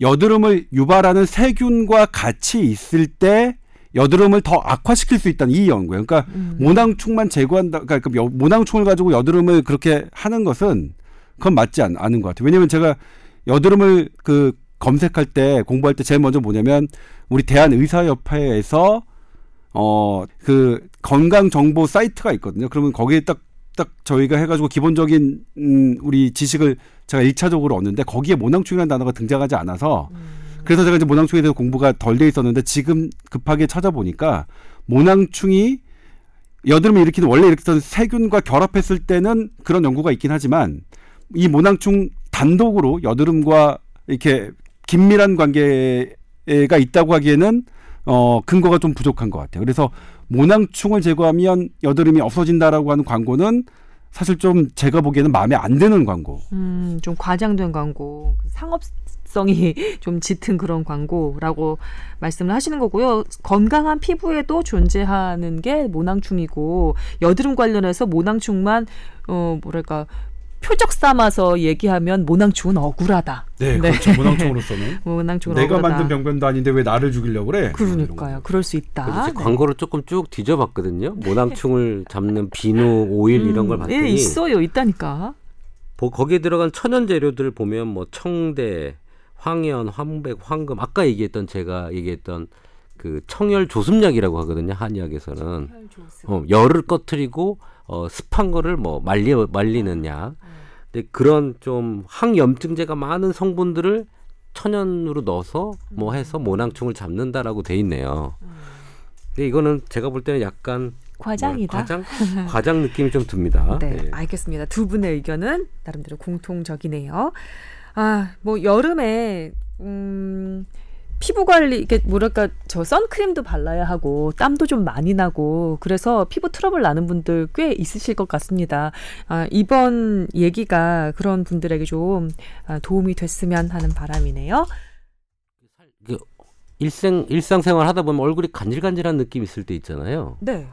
여드름을 유발하는 세균과 같이 있을 때 여드름을 더 악화시킬 수 있다는 이 연구예요. 그러니까 음. 모낭충만 제거한다. 그러니까 여- 모낭충을 가지고 여드름을 그렇게 하는 것은 그건 맞지 않, 않은 것 같아요. 왜냐하면 제가 여드름을 그 검색할 때 공부할 때 제일 먼저 뭐냐면 우리 대한의사협회에서 어 그 건강 정보 사이트가 있거든요. 그러면 거기에 딱 딱 저희가 해가지고 기본적인 음 우리 지식을 제가 일차적으로 얻는데 거기에 모낭충이라는 단어가 등장하지 않아서 그래서 제가 이제 모낭충에 대해서 공부가 덜 돼 있었는데 지금 급하게 찾아보니까 모낭충이 여드름을 일으키는 원래 일으키던 세균과 결합했을 때는 그런 연구가 있긴 하지만 이 모낭충 단독으로 여드름과 이렇게 긴밀한 관계가 있다고 하기에는 어 근거가 좀 부족한 것 같아요. 그래서 모낭충을 제거하면 여드름이 없어진다라고 하는 광고는 사실 좀 제가 보기에는 마음에 안 드는 광고. 음, 좀 과장된 광고, 그 상업 성이 좀 짙은 그런 광고라고 말씀을 하시는 거고요. 건강한 피부에도 존재하는 게 모낭충이고 여드름 관련해서 모낭충만 어 뭐랄까 표적 삼아서 얘기하면 모낭충은 억울하다. 네, 네. 그렇죠. 모낭충으로서는 모낭충은 내가 억울하다. 만든 병변도 아닌데 왜 나를 죽이려고 그래? 그러니까요. 그럴 수 있다. 네. 광고를 조금 쭉 뒤져봤거든요. 모낭충을 잡는 비누, 오일 이런 걸 음, 봤더니 예, 있어요. 있다니까. 보- 거기에 들어간 천연 재료들을 보면 뭐 청대, 황연, 황백, 황금 아까 얘기했던 제가 얘기했던 그 청열 조습약이라고 하거든요 한의학에서는 어, 열을 꺼트리고 어, 습한 거를 뭐 말리 말리는 약. 근데 그런 좀 항염증제가 많은 성분들을 천연으로 넣어서 뭐 해서 모낭충을 잡는다라고 돼 있네요. 근데 이거는 제가 볼 때는 약간 과장이다. 뭐 과장 과장 느낌이 좀 듭니다. 네, 예. 알겠습니다. 두 분의 의견은 나름대로 공통적이네요. 아, 뭐 여름에 음 피부 관리 이게 뭐랄까 저 선크림도 발라야 하고 땀도 좀 많이 나고 그래서 피부 트러블 나는 분들 꽤 있으실 것 같습니다. 아, 이번 얘기가 그런 분들에게 좀 아, 도움이 됐으면 하는 바람이네요. 그 일생 일상생활 하다 보면 얼굴이 간질간질한 느낌 있을 때 있잖아요. 네.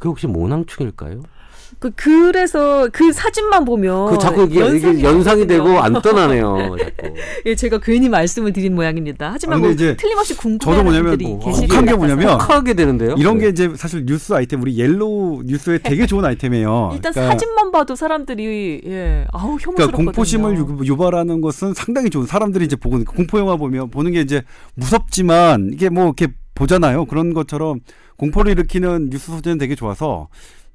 그게 혹시 모낭충일까요? 그 그래서 그 사진만 보면 그 자꾸 이게, 이게 연상이 되고 안 떠나네요. 자꾸. 예, 제가 괜히 말씀을 드린 모양입니다. 하지만 아, 근데 뭐 이제 틀림없이 뭐냐면 분들이 뭐 계실 혹한 게것 같아서. 뭐냐면 하게 되는데요. 이런 네. 게 이제 사실 뉴스 아이템 우리 yellow 뉴스에 되게 좋은 아이템이에요. 일단 그러니까, 사진만 봐도 사람들이 예 아우 혐오스럽거든요. 그러니까 공포심을 유- 유발하는 것은 상당히 좋은 사람들이 이제 보고 공포 영화 보면 보는 게 이제 무섭지만 이게 뭐 이렇게 보잖아요. 그런 것처럼 공포를 일으키는 뉴스 소재는 되게 좋아서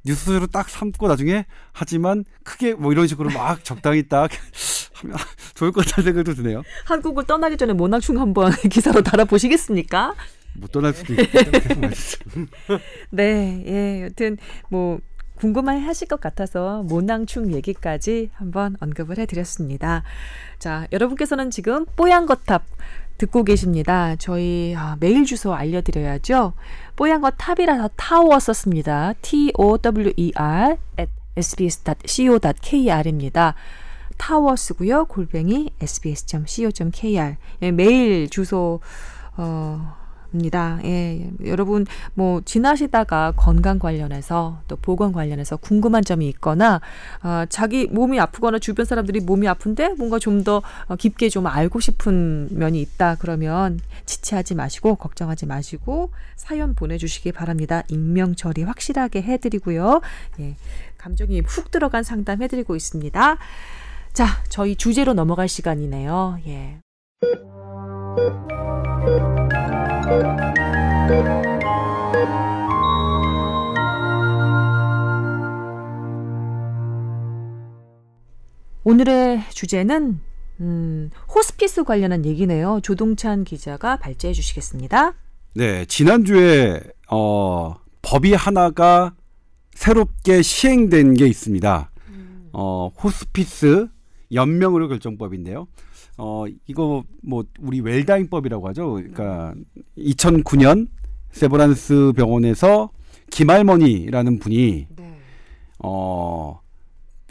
뉴스 소재로 딱 삼고 나중에 하지만 크게 뭐 이런 식으로 막 적당히 딱 하면 좋을 것 같다는 생각도 드네요. 한국을 떠나기 전에 모낭충 한번 기사로 달아보시겠습니까? 못 떠날 수도 있고. 네, 예, 여튼 뭐 궁금해 하실 것 같아서 모낭충 얘기까지 한번 언급을 해드렸습니다. 자, 여러분께서는 지금 뽀얀거탑 듣고 계십니다. 저희 아, 메일 주소 알려드려야죠. 뽀얀 거 탑이라서 타워 썼습니다. T O W E R at sbs.co.kr입니다. 타워 쓰고요. 골뱅이 sbs.co.kr 예, 메일 주소 어. 입니다. 예, 여러분 뭐 지나시다가 건강 관련해서 또 보건 관련해서 궁금한 점이 있거나 어, 자기 몸이 아프거나 주변 사람들이 몸이 아픈데 뭔가 좀 더 깊게 좀 알고 싶은 면이 있다 그러면 지체하지 마시고 걱정하지 마시고 사연 보내주시기 바랍니다. 익명 처리 확실하게 해드리고요. 예, 감정이 훅 들어간 상담 해드리고 있습니다. 자, 저희 주제로 넘어갈 시간이네요. 예. 오늘의 주제는 음, 호스피스 관련한 얘기네요. 조동찬 기자가 발제해 주시겠습니다. 네, 지난주에 어, 법이 하나가 새롭게 시행된 게 있습니다. 음. 어, 호스피스 연명의료 결정법인데요. 어, 이거 뭐 우리 웰다잉법이라고 하죠. 그러니까 2009년 세브란스 병원에서 김할머니라는 분이 네. 어,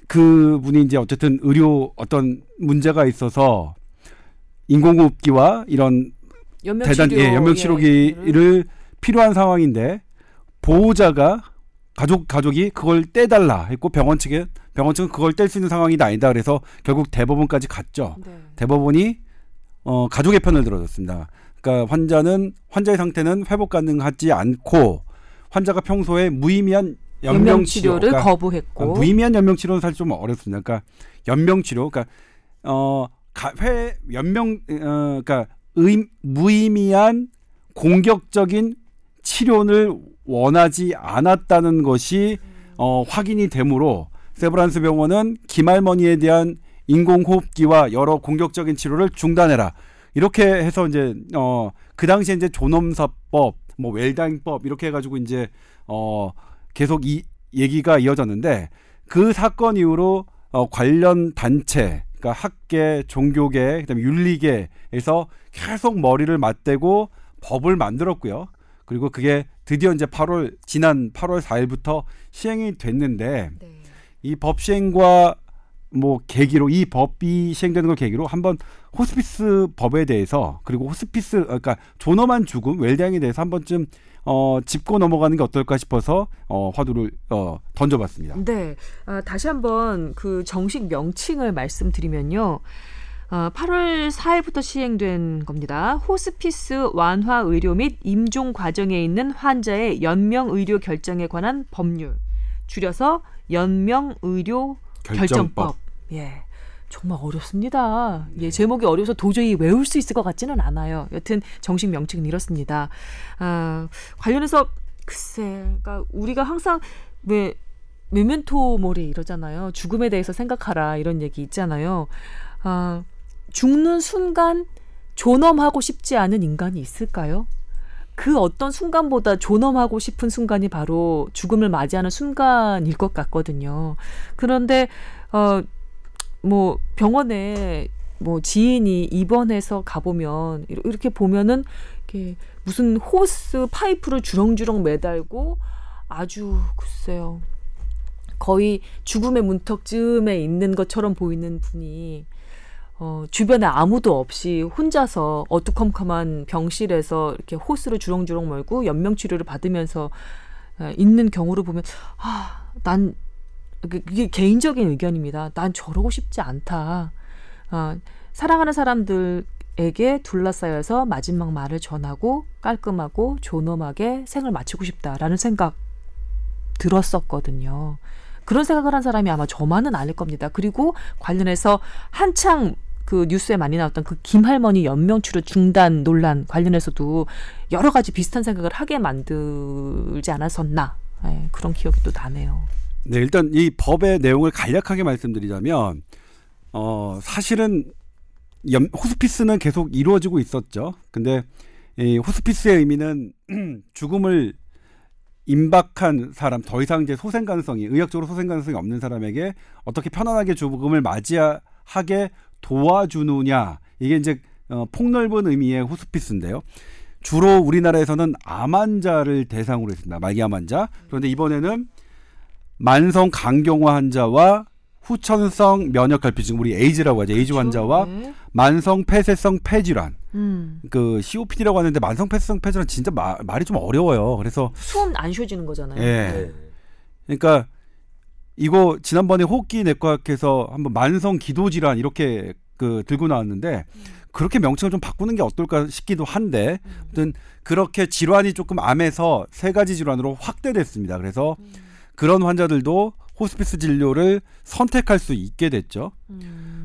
그 분이 이제 어쨌든 의료 어떤 문제가 있어서 인공호흡기와 이런 연명 대단 예, 연명 치료기를 필요한 상황인데 보호자가 가족 가족이 그걸 떼달라 했고 병원 측에 병원 측은 그걸 뗄 수 있는 상황이 아니다 그래서 결국 대법원까지 갔죠. 네. 대법원이 어, 가족의 편을 들어줬습니다. 그러니까 환자는 환자의 상태는 회복 가능하지 않고 환자가 평소에 무의미한 연명 연명 치료 치료를 그러니까 거부했고 아, 무의미한 연명 치료는 사실 좀 어렵습니다. 그러니까 연명 치료, 그러니까 어회 연명 어 그러니까 의, 무의미한 공격적인 치료를 원하지 않았다는 것이 어 확인이 되므로 세브란스 병원은 김할머니에 대한 인공호흡기와 여러 공격적인 치료를 중단해라. 이렇게 해서 이제 어 그 당시에 이제 존엄사법, 뭐 웰다잉법 이렇게 해가지고 이제 어 계속 이 얘기가 이어졌는데 그 사건 이후로 어 관련 단체, 그러니까 학계, 종교계, 그다음에 윤리계에서 계속 머리를 맞대고 법을 만들었고요. 그리고 그게 드디어 이제 8월 지난 8월 4일부터 시행이 됐는데 네. 이법 시행과 뭐 계기로 이 법이 시행되는 걸 계기로 한번 호스피스 법에 대해서 그리고 호스피스 어, 그러니까 존엄한 죽음 웰다잉에 대해서 한 번쯤 어 짚고 넘어가는 게 어떨까 싶어서 어 화두를 어 던져봤습니다. 네. 아, 다시 한번 그 정식 명칭을 말씀드리면요. 어, 8월 4일부터 시행된 겁니다. 호스피스 완화 의료 및 임종 과정에 있는 환자의 연명 의료 결정에 관한 법률. 줄여서 연명 의료 결정법. 예. 정말 어렵습니다. 예, 제목이 어려워서 도저히 외울 수 있을 것 같지는 않아요. 여튼 정식 명칭은 이렇습니다. 아, 관련해서 글쎄, 그러니까 우리가 항상 왜 메멘토 모리 이러잖아요. 죽음에 대해서 생각하라 이런 얘기 있잖아요. 아, 죽는 순간 존엄하고 싶지 않은 인간이 있을까요? 그 어떤 순간보다 존엄하고 싶은 순간이 바로 죽음을 맞이하는 순간일 것 같거든요. 그런데 어 뭐 병원에 뭐 지인이 입원해서 가보면 이렇게 보면은 이렇게 무슨 호스 파이프를 주렁주렁 매달고 아주 글쎄요 거의 죽음의 문턱쯤에 있는 것처럼 보이는 분이 어, 주변에 아무도 없이 혼자서 어두컴컴한 병실에서 이렇게 호스를 주렁주렁 몰고 연명 치료를 받으면서 에, 있는 경우를 보면 아, 난 그- 그게 개인적인 의견입니다. 난 저러고 싶지 않다. 아, 사랑하는 사람들에게 둘러싸여서 마지막 말을 전하고 깔끔하고 존엄하게 생을 마치고 싶다라는 생각 들었었거든요. 그런 생각을 한 사람이 아마 저만은 아닐 겁니다. 그리고 관련해서 한창 그 뉴스에 많이 나왔던 그 김할머니 연명 치료 중단 논란 관련해서도 여러 가지 비슷한 생각을 하게 만들지 않았었나 예, 그런 기억이 또 나네요. 네, 일단 이 법의 내용을 간략하게 말씀드리자면 어 사실은 연, 호스피스는 계속 이루어지고 있었죠. 근데 이 호스피스의 의미는 죽음을 임박한 사람, 더 이상 이제 소생 가능성이 의학적으로 소생 가능성이 없는 사람에게 어떻게 편안하게 죽음을 맞이하게 도와주느냐 이게 이제 어, 폭넓은 의미의 호스피스인데요. 주로 우리나라에서는 암 환자를 대상으로 했습니다. 말기암 환자. 그런데 이번에는 만성 간경화 환자와 후천성 면역 결핍증 우리 에이즈라고 하죠. 에이즈 환자와 네. 만성 폐쇄성 폐질환. 음, 그 COPD라고 하는데 만성 폐쇄성 폐질환 진짜 마- 말이 좀 어려워요. 그래서 숨 안 쉬어지는 거잖아요. 예. 그러니까 이거 지난번에 호흡기 내과학에서 한번 만성 기도 질환 이렇게 그 들고 나왔는데 그렇게 명칭을 좀 바꾸는 게 어떨까 싶기도 한데 아무튼 그렇게 질환이 조금 암에서 세 가지 질환으로 확대됐습니다. 그래서 그런 환자들도 호스피스 진료를 선택할 수 있게 됐죠. 음.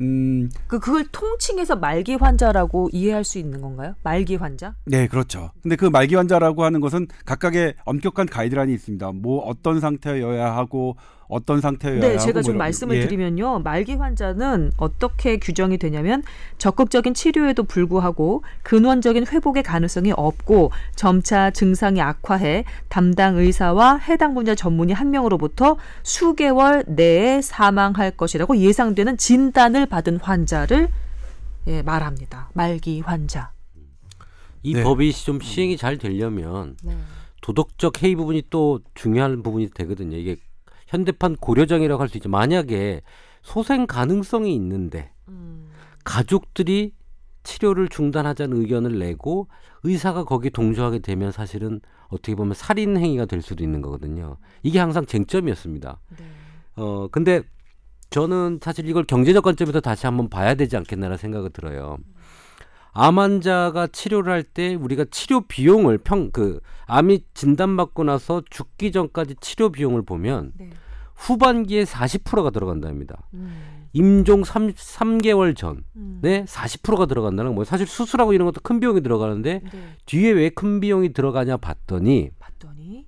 음, 그 그걸 통칭해서 말기 환자라고 이해할 수 있는 건가요? 말기 환자? 네, 그렇죠. 근데 그 말기 환자라고 하는 것은 각각의 엄격한 가이드라인이 있습니다. 뭐 어떤 상태여야 하고 어떤 상태여야 네, 제가 좀뭐 말씀을 예. 드리면요. 말기 환자는 어떻게 규정이 되냐면 적극적인 치료에도 불구하고 근원적인 회복의 가능성이 없고 점차 증상이 악화해 담당 의사와 해당 분야 전문의 한 명으로부터 수개월 내에 사망할 것이라고 예상되는 진단을 받은 환자를 예, 말합니다. 말기 환자. 이 네. 법이 좀 시행이 잘 되려면 네. 도덕적 해이 부분이 또 중요한 부분이 되거든요. 이게 현대판 고려정이라고 할 수 있죠. 만약에 소생 가능성이 있는데 음. 가족들이 치료를 중단하자는 의견을 내고 의사가 거기에 동조하게 되면 사실은 어떻게 보면 살인 행위가 될 수도 있는 거거든요. 이게 항상 쟁점이었습니다. 네. 어 근데 저는 사실 이걸 경제적 관점에서 다시 한번 봐야 되지 않겠나라는 생각이 들어요. 암 환자가 치료를 할 때 우리가 치료 비용을 평 그 암이 진단받고 나서 죽기 전까지 치료 비용을 보면 네. 후반기에 40%가 들어간답니다. 음. 임종 3, 3개월 전에 음. 40%가 들어간다는 거. 사실 수술하고 이런 것도 큰 비용이 들어가는데 네. 뒤에 왜 큰 비용이 들어가냐 봤더니 봤더니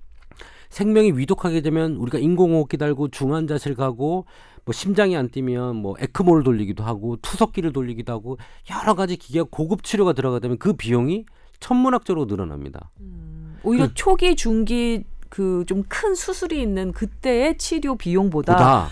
생명이 위독하게 되면 우리가 인공호흡기 달고 중환자실 가고 뭐 심장이 안 뛰면 뭐 에크모를 돌리기도 하고 투석기를 돌리기도 하고 여러 가지 기계 고급 치료가 들어가다 보면 그 비용이 천문학적으로 늘어납니다. 음, 오히려 그- 초기 중기 그 좀 큰 수술이 있는 그때의 치료 비용보다 보다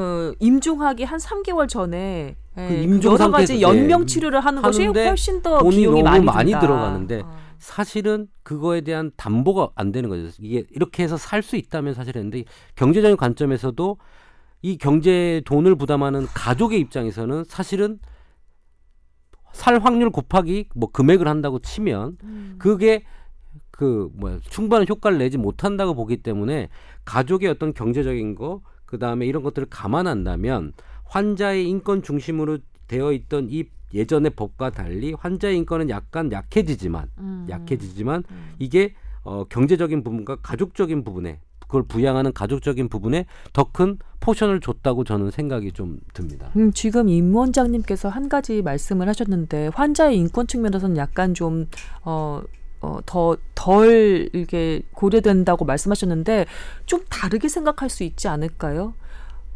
어, 임종하기 한 3개월 전에 예, 그그 임종 여러 가지 상태에서, 연명 예, 치료를 하는 것이 훨씬 더 돈이 비용이 너무 많이, 많이. 들어가는데 어. 사실은 그거에 대한 담보가 안 되는 거죠. 이게 이렇게 해서 살 수 있다면 사실 했는데 경제적인 관점에서도 이 경제 돈을 부담하는 가족의 입장에서는 사실은 살 확률 곱하기 뭐 금액을 한다고 치면 음. 그게 그 뭐야 충분한 효과를 내지 못한다고 보기 때문에 가족의 어떤 경제적인 거 그다음에 이런 것들을 감안한다면 환자의 인권 중심으로 되어 있던 이 예전의 법과 달리 환자의 인권은 약간 약해지지만 음. 약해지지만 음. 이게 어 경제적인 부분과 가족적인 부분에 그걸 부양하는 가족적인 부분에 더 큰 포션을 줬다고 저는 생각이 좀 듭니다. 음, 지금 임 원장님께서 한 가지 말씀을 하셨는데 환자의 인권 측면에서는 약간 좀 어, 어, 더, 덜, 이게 고려된다고 말씀하셨는데, 좀 다르게 생각할 수 있지 않을까요?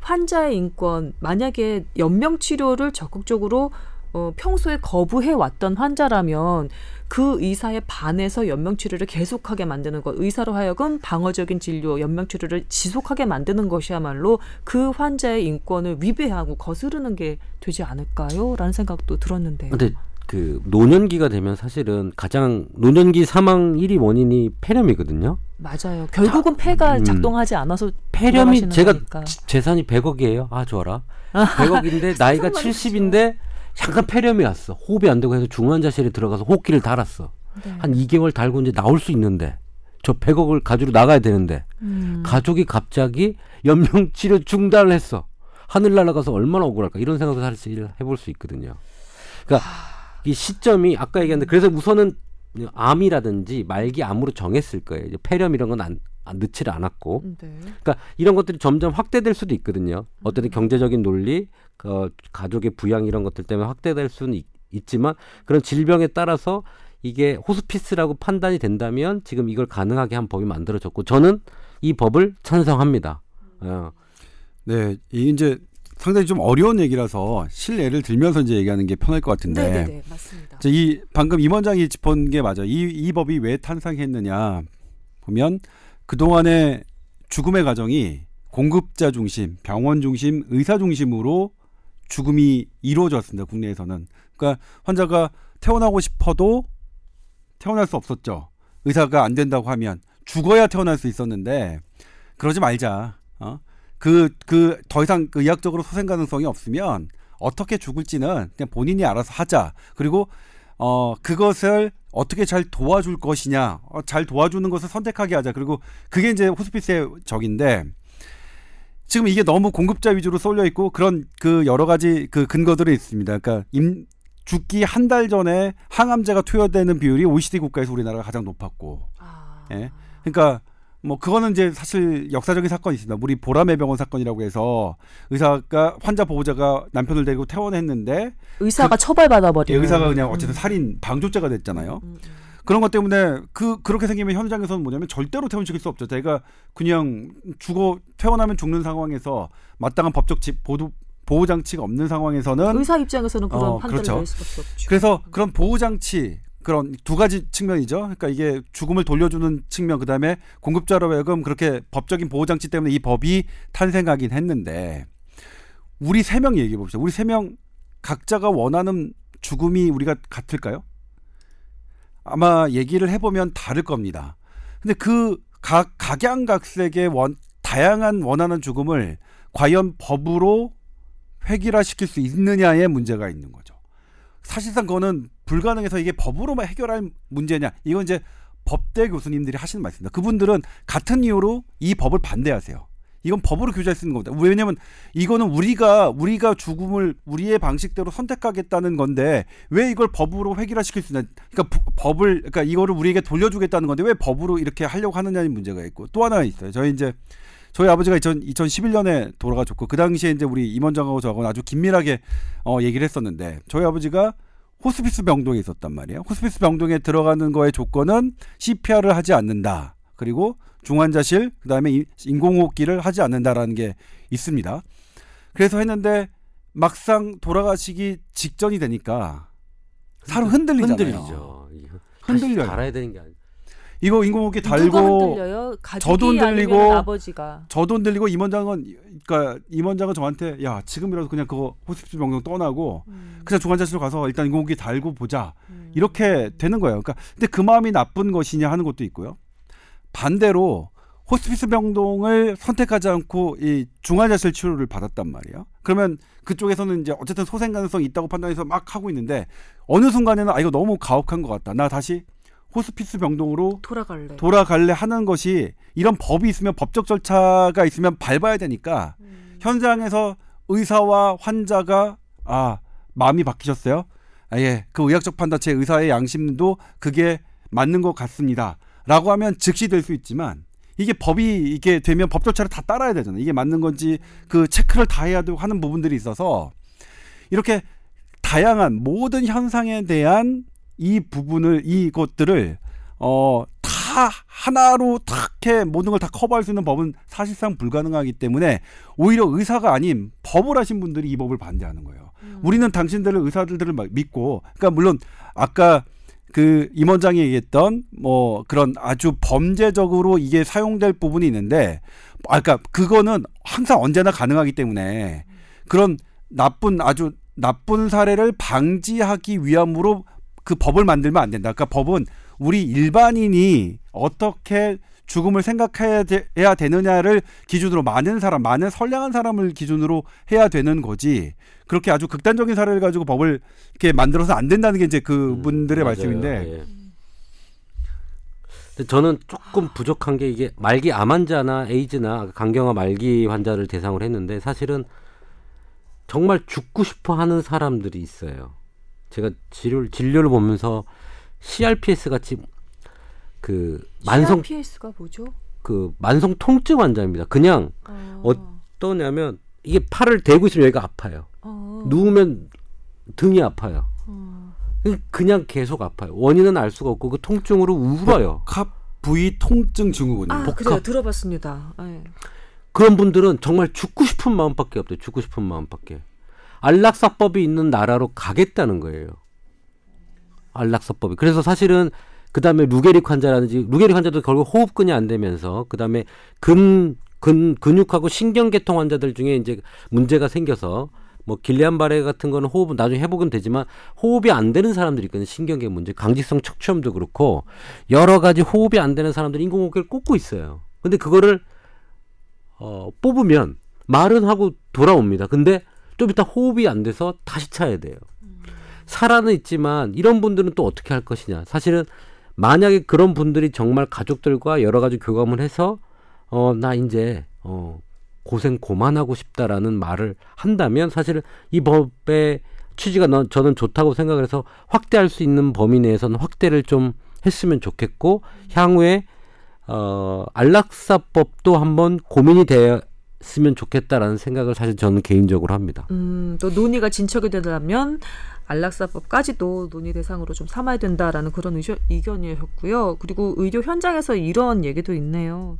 환자의 인권, 만약에 연명 치료를 적극적으로 어, 평소에 거부해 왔던 환자라면 그 의사에 반해서 연명치료를 계속하게 만드는 것, 의사로 하여금 방어적인 진료, 연명치료를 지속하게 만드는 것이야말로 그 환자의 인권을 위배하고 거스르는 게 되지 않을까요? 라는 생각도 들었는데요. 근데 그 노년기가 되면 사실은 가장 노년기 사망 1위 원인이 폐렴이거든요. 맞아요. 결국은 폐가 음. 작동하지 않아서 폐렴이 제가 거니까. 지- 재산이 100억이에요. 아 좋아라. 100억인데 나이가 상상만 70인데 잠깐 폐렴이 왔어. 호흡이 안 되고 해서 중환자실에 들어가서 호흡기를 달았어. 네. 한 2개월 달고 이제 나올 수 있는데 저 100억을 가지고 나가야 되는데 음. 가족이 갑자기 연명 치료 중단을 했어. 하늘 날아가서 얼마나 억울할까 이런 생각도 사실 해볼 수 있거든요. 그러니까 이 시점이 아까 얘기했는데 그래서 우선은 암이라든지 말기 암으로 정했을 거예요. 이제 폐렴 이런 건 안, 안 넣지를 않았고 네. 그러니까 이런 것들이 점점 확대될 수도 있거든요. 어떤 음. 경제적인 논리, 그 가족의 부양 이런 것들 때문에 확대될 수는 있, 있지만 그런 질병에 따라서 이게 호스피스라고 판단이 된다면 지금 이걸 가능하게 한 법이 만들어졌고 저는 이 법을 찬성합니다. 어, 네, 이 이제 상당히 좀 어려운 얘기라서 실례를 들면서 이제 얘기하는 게 편할 것 같은데. 네, 네, 네, 맞습니다. 자, 이 방금 임 원장이 짚은 게 맞아. 이, 이 법이 왜 탄생했느냐 보면 그 동안의 죽음의 과정이 공급자 중심, 병원 중심, 의사 중심으로 죽음이 이루어졌습니다. 국내에서는. 그러니까 환자가 태어나고 싶어도 태어날 수 없었죠. 의사가 안 된다고 하면 죽어야 태어날 수 있었는데 그러지 말자. 어? 그 그 더 이상 그 의학적으로 소생 가능성이 없으면 어떻게 죽을지는 그냥 본인이 알아서 하자. 그리고 어 그것을 어떻게 잘 도와줄 것이냐, 어, 잘 도와주는 것을 선택하게 하자. 그리고 그게 이제 호스피스의 적인데 지금 이게 너무 공급자 위주로 쏠려 있고 그런 그 여러 가지 그 근거들이 있습니다. 그러니까 임 죽기 한 달 전에 항암제가 투여되는 비율이 OECD 국가에서 우리나라가 가장 높았고, 아, 예. 그러니까 뭐 그거는 이제 사실 역사적인 사건이 있습니다. 우리 보라매 병원 사건이라고 해서 의사가 환자 보호자가 남편을 데리고 퇴원했는데 의사가 처벌받아 예, 버리는 의사가 그냥 어쨌든 살인 방조죄가 됐잖아요. 음, 음. 그런 것 때문에 그 그렇게 생기면 현장에서는 뭐냐면 절대로 퇴원시킬 수 없죠. 제가 그냥 죽어 퇴원하면 죽는 상황에서 마땅한 법적 지, 보도 보호 장치가 없는 상황에서는 의사 입장에서는 그런 어, 판단을 그렇죠. 낼 수밖에 없죠. 그래서 그런 보호 장치 그런 두 가지 측면이죠. 그러니까 이게 죽음을 돌려주는 측면 그다음에 공급자로 하여금 그렇게 법적인 보호 장치 때문에 이 법이 탄생하긴 했는데 우리 세 명 얘기해 봅시다. 우리 세 명 각자가 원하는 죽음이 우리가 같을까요? 아마 얘기를 해보면 다를 겁니다. 근데 그 각 각양각색의 원 다양한 원하는 죽음을 과연 법으로 획일화시킬 수 있느냐의 문제가 있는 거죠. 사실상 그거는 불가능해서 이게 법으로만 해결할 문제냐? 이건 이제 법대 교수님들이 하시는 말씀입니다. 그분들은 같은 이유로 이 법을 반대하세요. 이건 법으로 규제할 수 있는 겁니다. 왜냐하면 이거는 우리가 우리가 죽음을 우리의 방식대로 선택하겠다는 건데 왜 이걸 법으로 획일화시킬 수 있냐? 그러니까 부- 법을 그러니까 이거를 우리에게 돌려주겠다는 건데 왜 법으로 이렇게 하려고 하느냐는 문제가 있고 또 하나 있어요. 저희 이제 저희 아버지가 2000, 2011년에 돌아가셨고 그 당시에 이제 우리 임원장하고 저하고 아주 긴밀하게 어, 얘기를 했었는데 저희 아버지가 호스피스 병동에 있었단 말이에요. 호스피스 병동에 들어가는 거의 조건은 CPR을 하지 않는다. 그리고 중환자실 그다음에 이- 인공호흡기를 하지 않는다라는 게 있습니다. 그래서 했는데 막상 돌아가시기 직전이 되니까 사람 흔들리잖아요. 흔들리죠. 흔들려요. 달아야 되는 게 아니에요. 이거 인공호흡기 달고 저도 흔들리고 아버지가. 저도 흔들리고 임원장은 그러니까 임원장은 저한테 야 지금이라도 그냥 그거 호스피스 병동 떠나고 음, 그냥 중환자실로 가서 일단 인공호흡기 달고 보자 음. 이렇게 되는 거예요. 그러니까 근데 그 마음이 나쁜 것이냐 하는 것도 있고요. 반대로 호스피스 병동을 선택하지 않고 이 중환자실 치료를 받았단 말이에요. 그러면 그쪽에서는 이제 어쨌든 소생 가능성이 있다고 판단해서 막 하고 있는데 어느 순간에는 아 이거 너무 가혹한 것 같다. 나 다시 호스피스 병동으로 돌아갈래. 돌아갈래 하는 것이 이런 법이 있으면 법적 절차가 있으면 밟아야 되니까 음. 현장에서 의사와 환자가 아 마음이 바뀌셨어요. 아 예 그 의학적 판단 제 의사의 양심도 그게 맞는 것 같습니다.라고 하면 즉시 될 수 있지만 이게 법이 이게 되면 법 절차를 다 따라야 되잖아요. 이게 맞는 건지 그 체크를 다 해야 되고 하는 부분들이 있어서 이렇게 다양한 모든 현상에 대한 이 부분을 이것들을 어 다 하나로 탁해 모든 걸 다 커버할 수 있는 법은 사실상 불가능하기 때문에 오히려 의사가 아닌 법을 하신 분들이 이 법을 반대하는 거예요. 음. 우리는 당신들을 의사들을 막 믿고 그러니까 물론 아까 그 임원장이 얘기했던 뭐 그런 아주 범죄적으로 이게 사용될 부분이 있는데 아 그러니까 그거는 항상 언제나 가능하기 때문에 그런 나쁜 아주 나쁜 사례를 방지하기 위함으로 그 법을 만들면 안 된다. 그러니까 법은 우리 일반인이 어떻게 죽음을 생각해야 되, 해야 되 느냐를 기준으로 많은 사람, 많은 선량한 사람을 기준으로 해야 되는 거지. 그렇게 아주 극단적인 사례를 가지고 법을 이렇게 만들어서 안 된다는 게 이제 그분들의 음. 말씀인데 예. 저는 조금 부족한 게 이게 말기 암 환자나 에이즈나 간경화 말기 환자를 대상으로 했는데 사실은 정말 죽고 싶어 하는 사람들이 있어요. 제가 진료를 진료를 보면서 CRPS 같이 그 만성 CRPS가 뭐죠? 그 만성 통증 환자입니다. 그냥 어. 어떠냐면 이게 팔을 대고 있으면 여기가 아파요. 어. 누우면 등이 아파요. 어. 그냥 계속 아파요. 원인은 알 수가 없고 그 통증으로 울어요. 복합 부위 통증 증후군요. 아, 복합- 그래요. 들어봤습니다. 네. 그런 분들은 정말 죽고 싶은 마음밖에 없대요. 죽고 싶은 마음밖에. 안락사법이 있는 나라로 가겠다는 거예요. 안락사법이. 그래서 사실은 그 다음에 루게릭 환자라든지 루게릭 환자도 결국 호흡근이 안 되면서 그 다음에 근, 근 근육하고 신경계통 환자들 중에 이제 문제가 생겨서 뭐 길리안 바레 같은 거는 호흡은 나중에 회복은 되지만 호흡이 안 되는 사람들이 있거든요. 신경계 문제, 강직성 척추염도 그렇고 여러 가지 호흡이 안 되는 사람들이 인공호흡기를 꽂고 있어요. 근데 그거를 어, 뽑으면 말은 하고 돌아옵니다. 근데 좀 이따 호흡이 안 돼서 다시 차야 돼요. 살아는 있지만 이런 분들은 또 어떻게 할 것이냐. 사실은 만약에 그런 분들이 정말 가족들과 여러 가지 교감을 해서 어, 나 이제 어, 고생 고만하고 싶다라는 말을 한다면 사실은 이 법의 취지가 넌- 저는 좋다고 생각을 해서 확대할 수 있는 범위 내에서는 확대를 좀 했으면 좋겠고 향후에 어, 안락사법도 한번 고민이 돼 됐으면 좋겠다라는 생각을 사실 저는 개인적으로 합니다. 음, 또 논의가 진척이 되려면 안락사법까지도 논의 대상으로 좀 삼아야 된다라는 그런 의견, 의견이었고요. 그리고 의료 현장에서 이런 얘기도 있네요.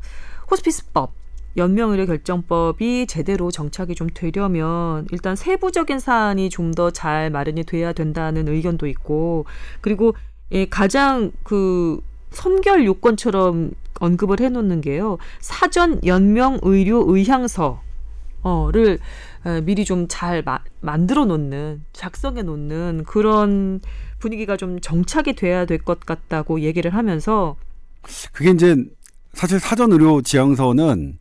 호스피스법, 연명의료 결정법이 제대로 정착이 좀 되려면 일단 세부적인 사안이 좀 더 잘 마련이 돼야 된다는 의견도 있고 그리고 예, 가장 그 선결 요건처럼 언급을 해놓는 게요. 사전 연명 의료 의향서를 미리 좀 잘 만들어 놓는 작성해 놓는 그런 분위기가 좀 정착이 돼야 될 것 같다고 얘기를 하면서 그게 이제 사실 사전 의료 지향서는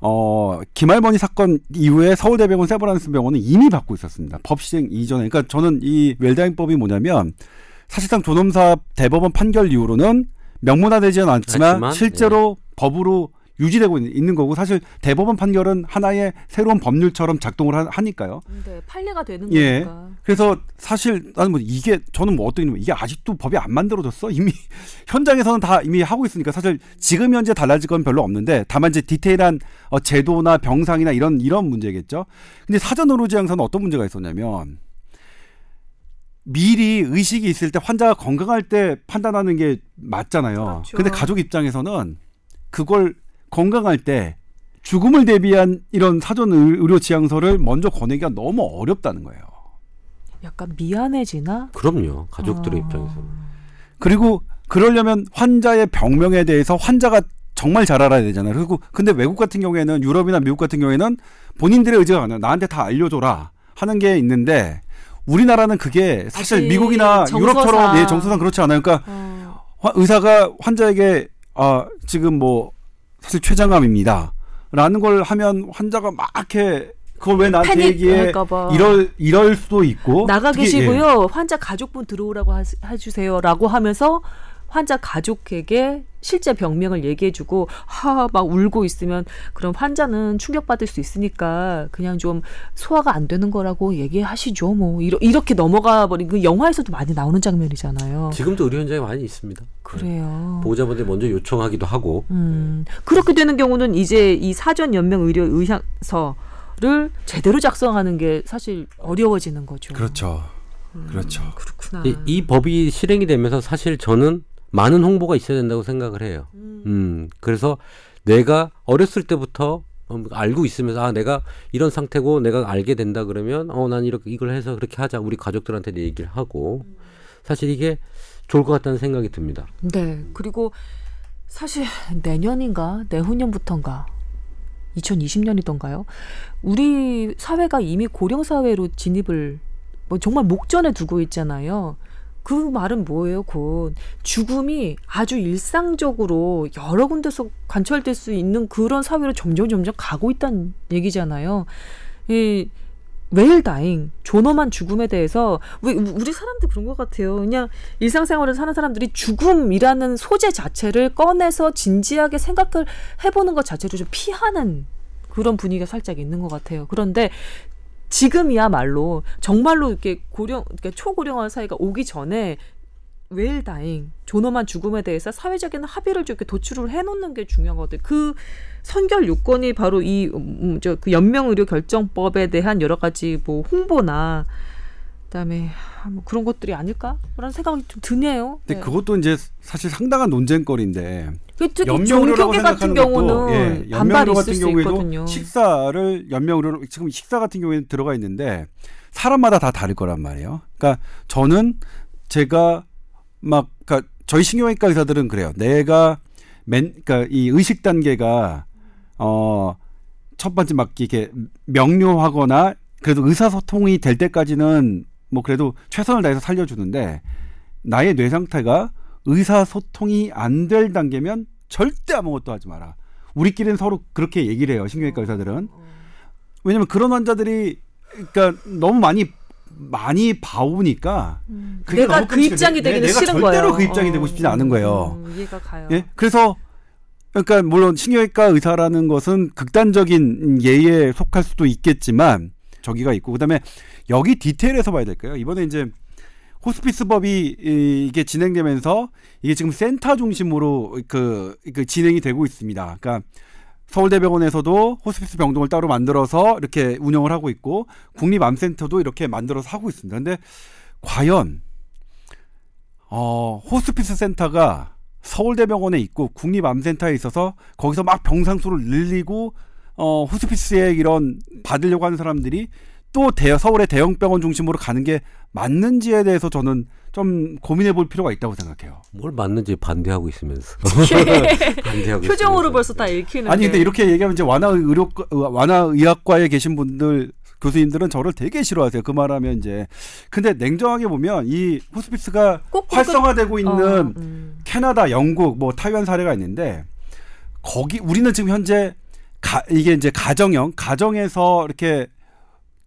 어, 김할머니 사건 이후에 서울대병원 세브란스 병원은 이미 받고 있었습니다. 법 시행 이전에. 그러니까 저는 이 웰다잉법이 뭐냐면 사실상 존엄사 대법원 판결 이후로는 명문화되지는 않지만 하지만, 실제로 네. 법으로 유지되고 있는 거고 사실 대법원 판결은 하나의 새로운 법률처럼 작동을 하, 니까요 네, 판례가 되는 예. 거니까. 그래서 사실 나는 뭐 이게 저는 뭐 어떤 이게 아직도 법이 안 만들어졌어 이미 현장에서는 다 이미 하고 있으니까 사실 지금 현재 달라질 건 별로 없는데 다만 이제 디테일한 어, 제도나 병상이나 이런 이런 문제겠죠. 근데 사전 의료지향서는 어떤 문제가 있었냐면 미리 의식이 있을 때 환자가 건강할 때 판단하는 게 맞잖아요. 그렇죠. 근데 가족 입장에서는 그걸 건강할 때 죽음을 대비한 이런 사전 의료 지향서를 먼저 권하기가 너무 어렵다는 거예요. 약간 미안해지나? 그럼요. 가족들의 아... 입장에서는. 그리고 그러려면 환자의 병명에 대해서 환자가 정말 잘 알아야 되잖아요. 그리고 근데 외국 같은 경우에는 유럽이나 미국 같은 경우에는 본인들의 의지가 아니라 나한테 다 알려줘라 하는 게 있는데 우리나라는 그게 사실 미국이나 정서상. 유럽처럼 예, 정서상 그렇지 않아요. 그러니까 어. 의사가 환자에게 아 지금 뭐 사실 췌장암입니다. 라는 걸 하면 환자가 막 이렇게 그걸 왜 나한테 얘기해 이럴 이럴 수도 있고 나가 계시고요 예. 환자 가족분 들어오라고 하, 해주세요라고 하면서 환자 가족에게 실제 병명을 얘기해주고 하막 울고 있으면 그럼 환자는 충격받을 수 있으니까 그냥 좀 소화가 안 되는 거라고 얘기하시죠 뭐 이러, 이렇게 넘어가 버린 그 영화에서도 많이 나오는 장면이잖아요. 지금도 의료 현장에 많이 있습니다. 그래요. 보호자분들 먼저 요청하기도 하고. 음 그렇게 되는 경우는 이제 이 사전 연명 의료 의향서를 제대로 작성하는 게 사실 어려워지는 거죠. 그렇죠. 음, 그렇죠. 그렇구나. 이, 이 법이 실행이 되면서 사실 저는 많은 홍보가 있어야 된다고 생각을 해요. 음, 음 그래서 내가 어렸을 때부터 알고 있으면서 아 내가 이런 상태고 내가 알게 된다 그러면 어 난 이렇게 이걸 해서 그렇게 하자 우리 가족들한테 얘기를 하고 사실 이게 좋을 것 같다는 생각이 듭니다. 네 그리고 사실 내년인가 내후년부터인가 2020년이던가요? 우리 사회가 이미 고령 사회로 진입을 뭐 정말 목전에 두고 있잖아요. 그 말은 뭐예요, 곧. 죽음이 아주 일상적으로 여러 군데서 관철될 수 있는 그런 사회로 점점 점점 가고 있다는 얘기잖아요. 이 웨일다잉, 존엄한 죽음에 대해서 왜 우리 사람들 그런 것 같아요. 그냥 일상생활을 사는 사람들이 죽음이라는 소재 자체를 꺼내서 진지하게 생각을 해보는 것 자체를 좀 피하는 그런 분위기가 살짝 있는 것 같아요. 그런데 지금이야말로 정말로 이렇게 고령, 그러니까 초고령화 사회가 오기 전에 웰 다잉, 존엄한 죽음에 대해서 사회적인 합의를 좀 이렇게 도출을 해놓는 게 중요하거든. 그 선결 요건이 바로 이, 음, 저, 그 연명의료 결정법에 대한 여러 가지 뭐 홍보나 그다음에 뭐 그런 것들이 아닐까라는 생각이 좀 드네요. 근데 네. 그것도 이제 사실 상당한 논쟁거리인데 특히 연명의료 같은 경우는 예, 연명의료 같은 경우에도. 식사를 연명의료 지금 식사 같은 경우에 들어가 있는데 사람마다 다 다를 거란 말이에요. 그러니까 저는 제가 막 그러니까 저희 신경외과 의사들은 그래요. 내가 맨 그러니까 이 의식 단계가 어 첫 번째 막 이렇게 명료하거나 그래도 의사소통이 될 때까지는 뭐 그래도 최선을 다해서 살려주는데 나의 뇌 상태가 의사소통이 안 될 단계면 절대 아무것도 하지 마라. 우리끼리는 서로 그렇게 얘기를 해요. 신경외과 의사들은. 왜냐면 그런 환자들이 그러니까 너무 많이 많이 봐오니까 음. 내가 그 입장이 되기는 싫은 거예요. 절대로 그 입장이 어. 되고 싶지는 않은 거예요. 음, 이해가 가요. 예? 그래서 그러니까 물론 신경외과 의사라는 것은 극단적인 예에 속할 수도 있겠지만 저기가 있고 그다음에 여기 디테일에서 봐야 될까요? 이번에 이제 호스피스법이 이게 진행되면서 이게 지금 센터 중심으로 그, 그 진행이 되고 있습니다. 그러니까 서울대병원에서도 호스피스 병동을 따로 만들어서 이렇게 운영을 하고 있고 국립암센터도 이렇게 만들어서 하고 있습니다. 근데 과연 어, 호스피스 센터가 서울대병원에 있고 국립암센터에 있어서 거기서 막 병상수를 늘리고 어, 호스피스에 이런 받으려고 하는 사람들이 또 대, 서울의 대형 병원 중심으로 가는 게 맞는지에 대해서 저는 좀 고민해 볼 필요가 있다고 생각해요. 뭘 맞는지 반대하고 있으면서. 반대하고 표정으로 있으면서. 벌써 다 읽히는데. 아니 근데 이렇게 얘기하면 이제 완화 의료 완화 의학과에 계신 분들 교수님들은 저를 되게 싫어하세요. 그 말하면 이제 근데 냉정하게 보면 이 호스피스가 꼭 활성화되고 있는 어, 음. 캐나다, 영국, 뭐 타이완 사례가 있는데 거기 우리는 지금 현재 가, 이게 이제 가정형 가정에서 이렇게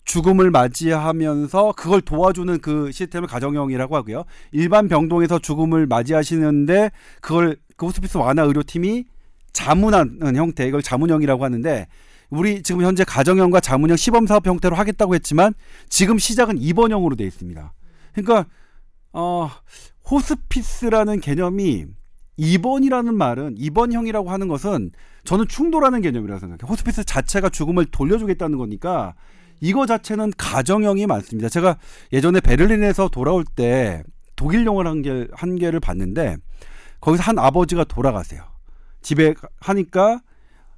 죽음을 맞이하면서 그걸 도와주는 그 시스템을 가정형이라고 하고요. 일반 병동에서 죽음을 맞이하시는데 그걸 그 호스피스 완화 의료팀이 자문하는 형태 이걸 자문형이라고 하는데 우리 지금 현재 가정형과 자문형 시범 사업 형태로 하겠다고 했지만 지금 시작은 입원형으로 돼 있습니다. 그러니까 어 호스피스라는 개념이 입원이라는 말은 입원형이라고 하는 것은 저는 충돌하는 개념이라고 생각해요. 호스피스 자체가 죽음을 돌려주겠다는 거니까 이거 자체는 가정형이 많습니다. 제가 예전에 베를린에서 돌아올 때 독일 영화를 한, 개, 한 개를 봤는데 거기서 한 아버지가 돌아가세요. 집에 가- 하니까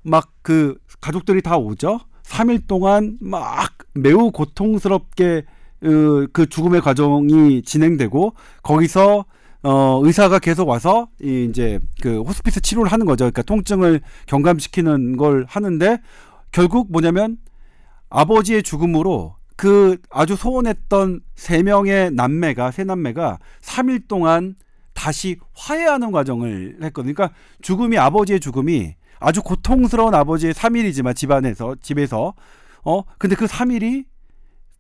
막 그 가족들이 다 오죠. 3일 동안 막 매우 고통스럽게 그, 그 죽음의 과정이 진행되고 거기서 어 의사가 계속 와서 이 이제 그 호스피스 치료를 하는 거죠. 그러니까 통증을 경감시키는 걸 하는데 결국 뭐냐면 아버지의 죽음으로 그 아주 소원했던 세 명의 남매가 세 남매가 3일 동안 다시 화해하는 과정을 했거든요. 그러니까 죽음이 아버지의 죽음이 아주 고통스러운 아버지의 3일이지만 집안에서 집에서 어 근데 그 3일이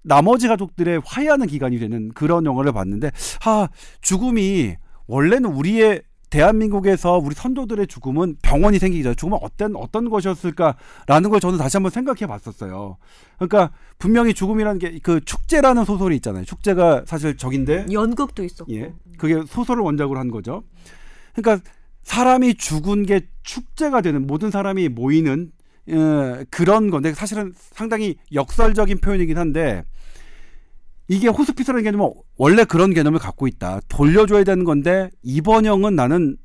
나머지 가족들의 화해하는 기간이 되는 그런 영화를 봤는데 아 죽음이 원래는 우리의 대한민국에서 우리 선조들의 죽음은 병원이 생기기 전에 죽음은 어떤 어떤 것이었을까라는 걸 저는 다시 한번 생각해 봤었어요. 그러니까 분명히 죽음이라는 게 그 축제라는 소설이 있잖아요. 축제가 사실 적인데 연극도 있었고. 예. 그게 소설을 원작으로 한 거죠. 그러니까 사람이 죽은 게 축제가 되는 모든 사람이 모이는 어, 그런 건데 사실은 상당히 역설적인 표현이긴 한데 이게 호스피스라는 개념은 원래 그런 개념을 갖고 있다. 돌려줘야 되는 건데 입원형은 나는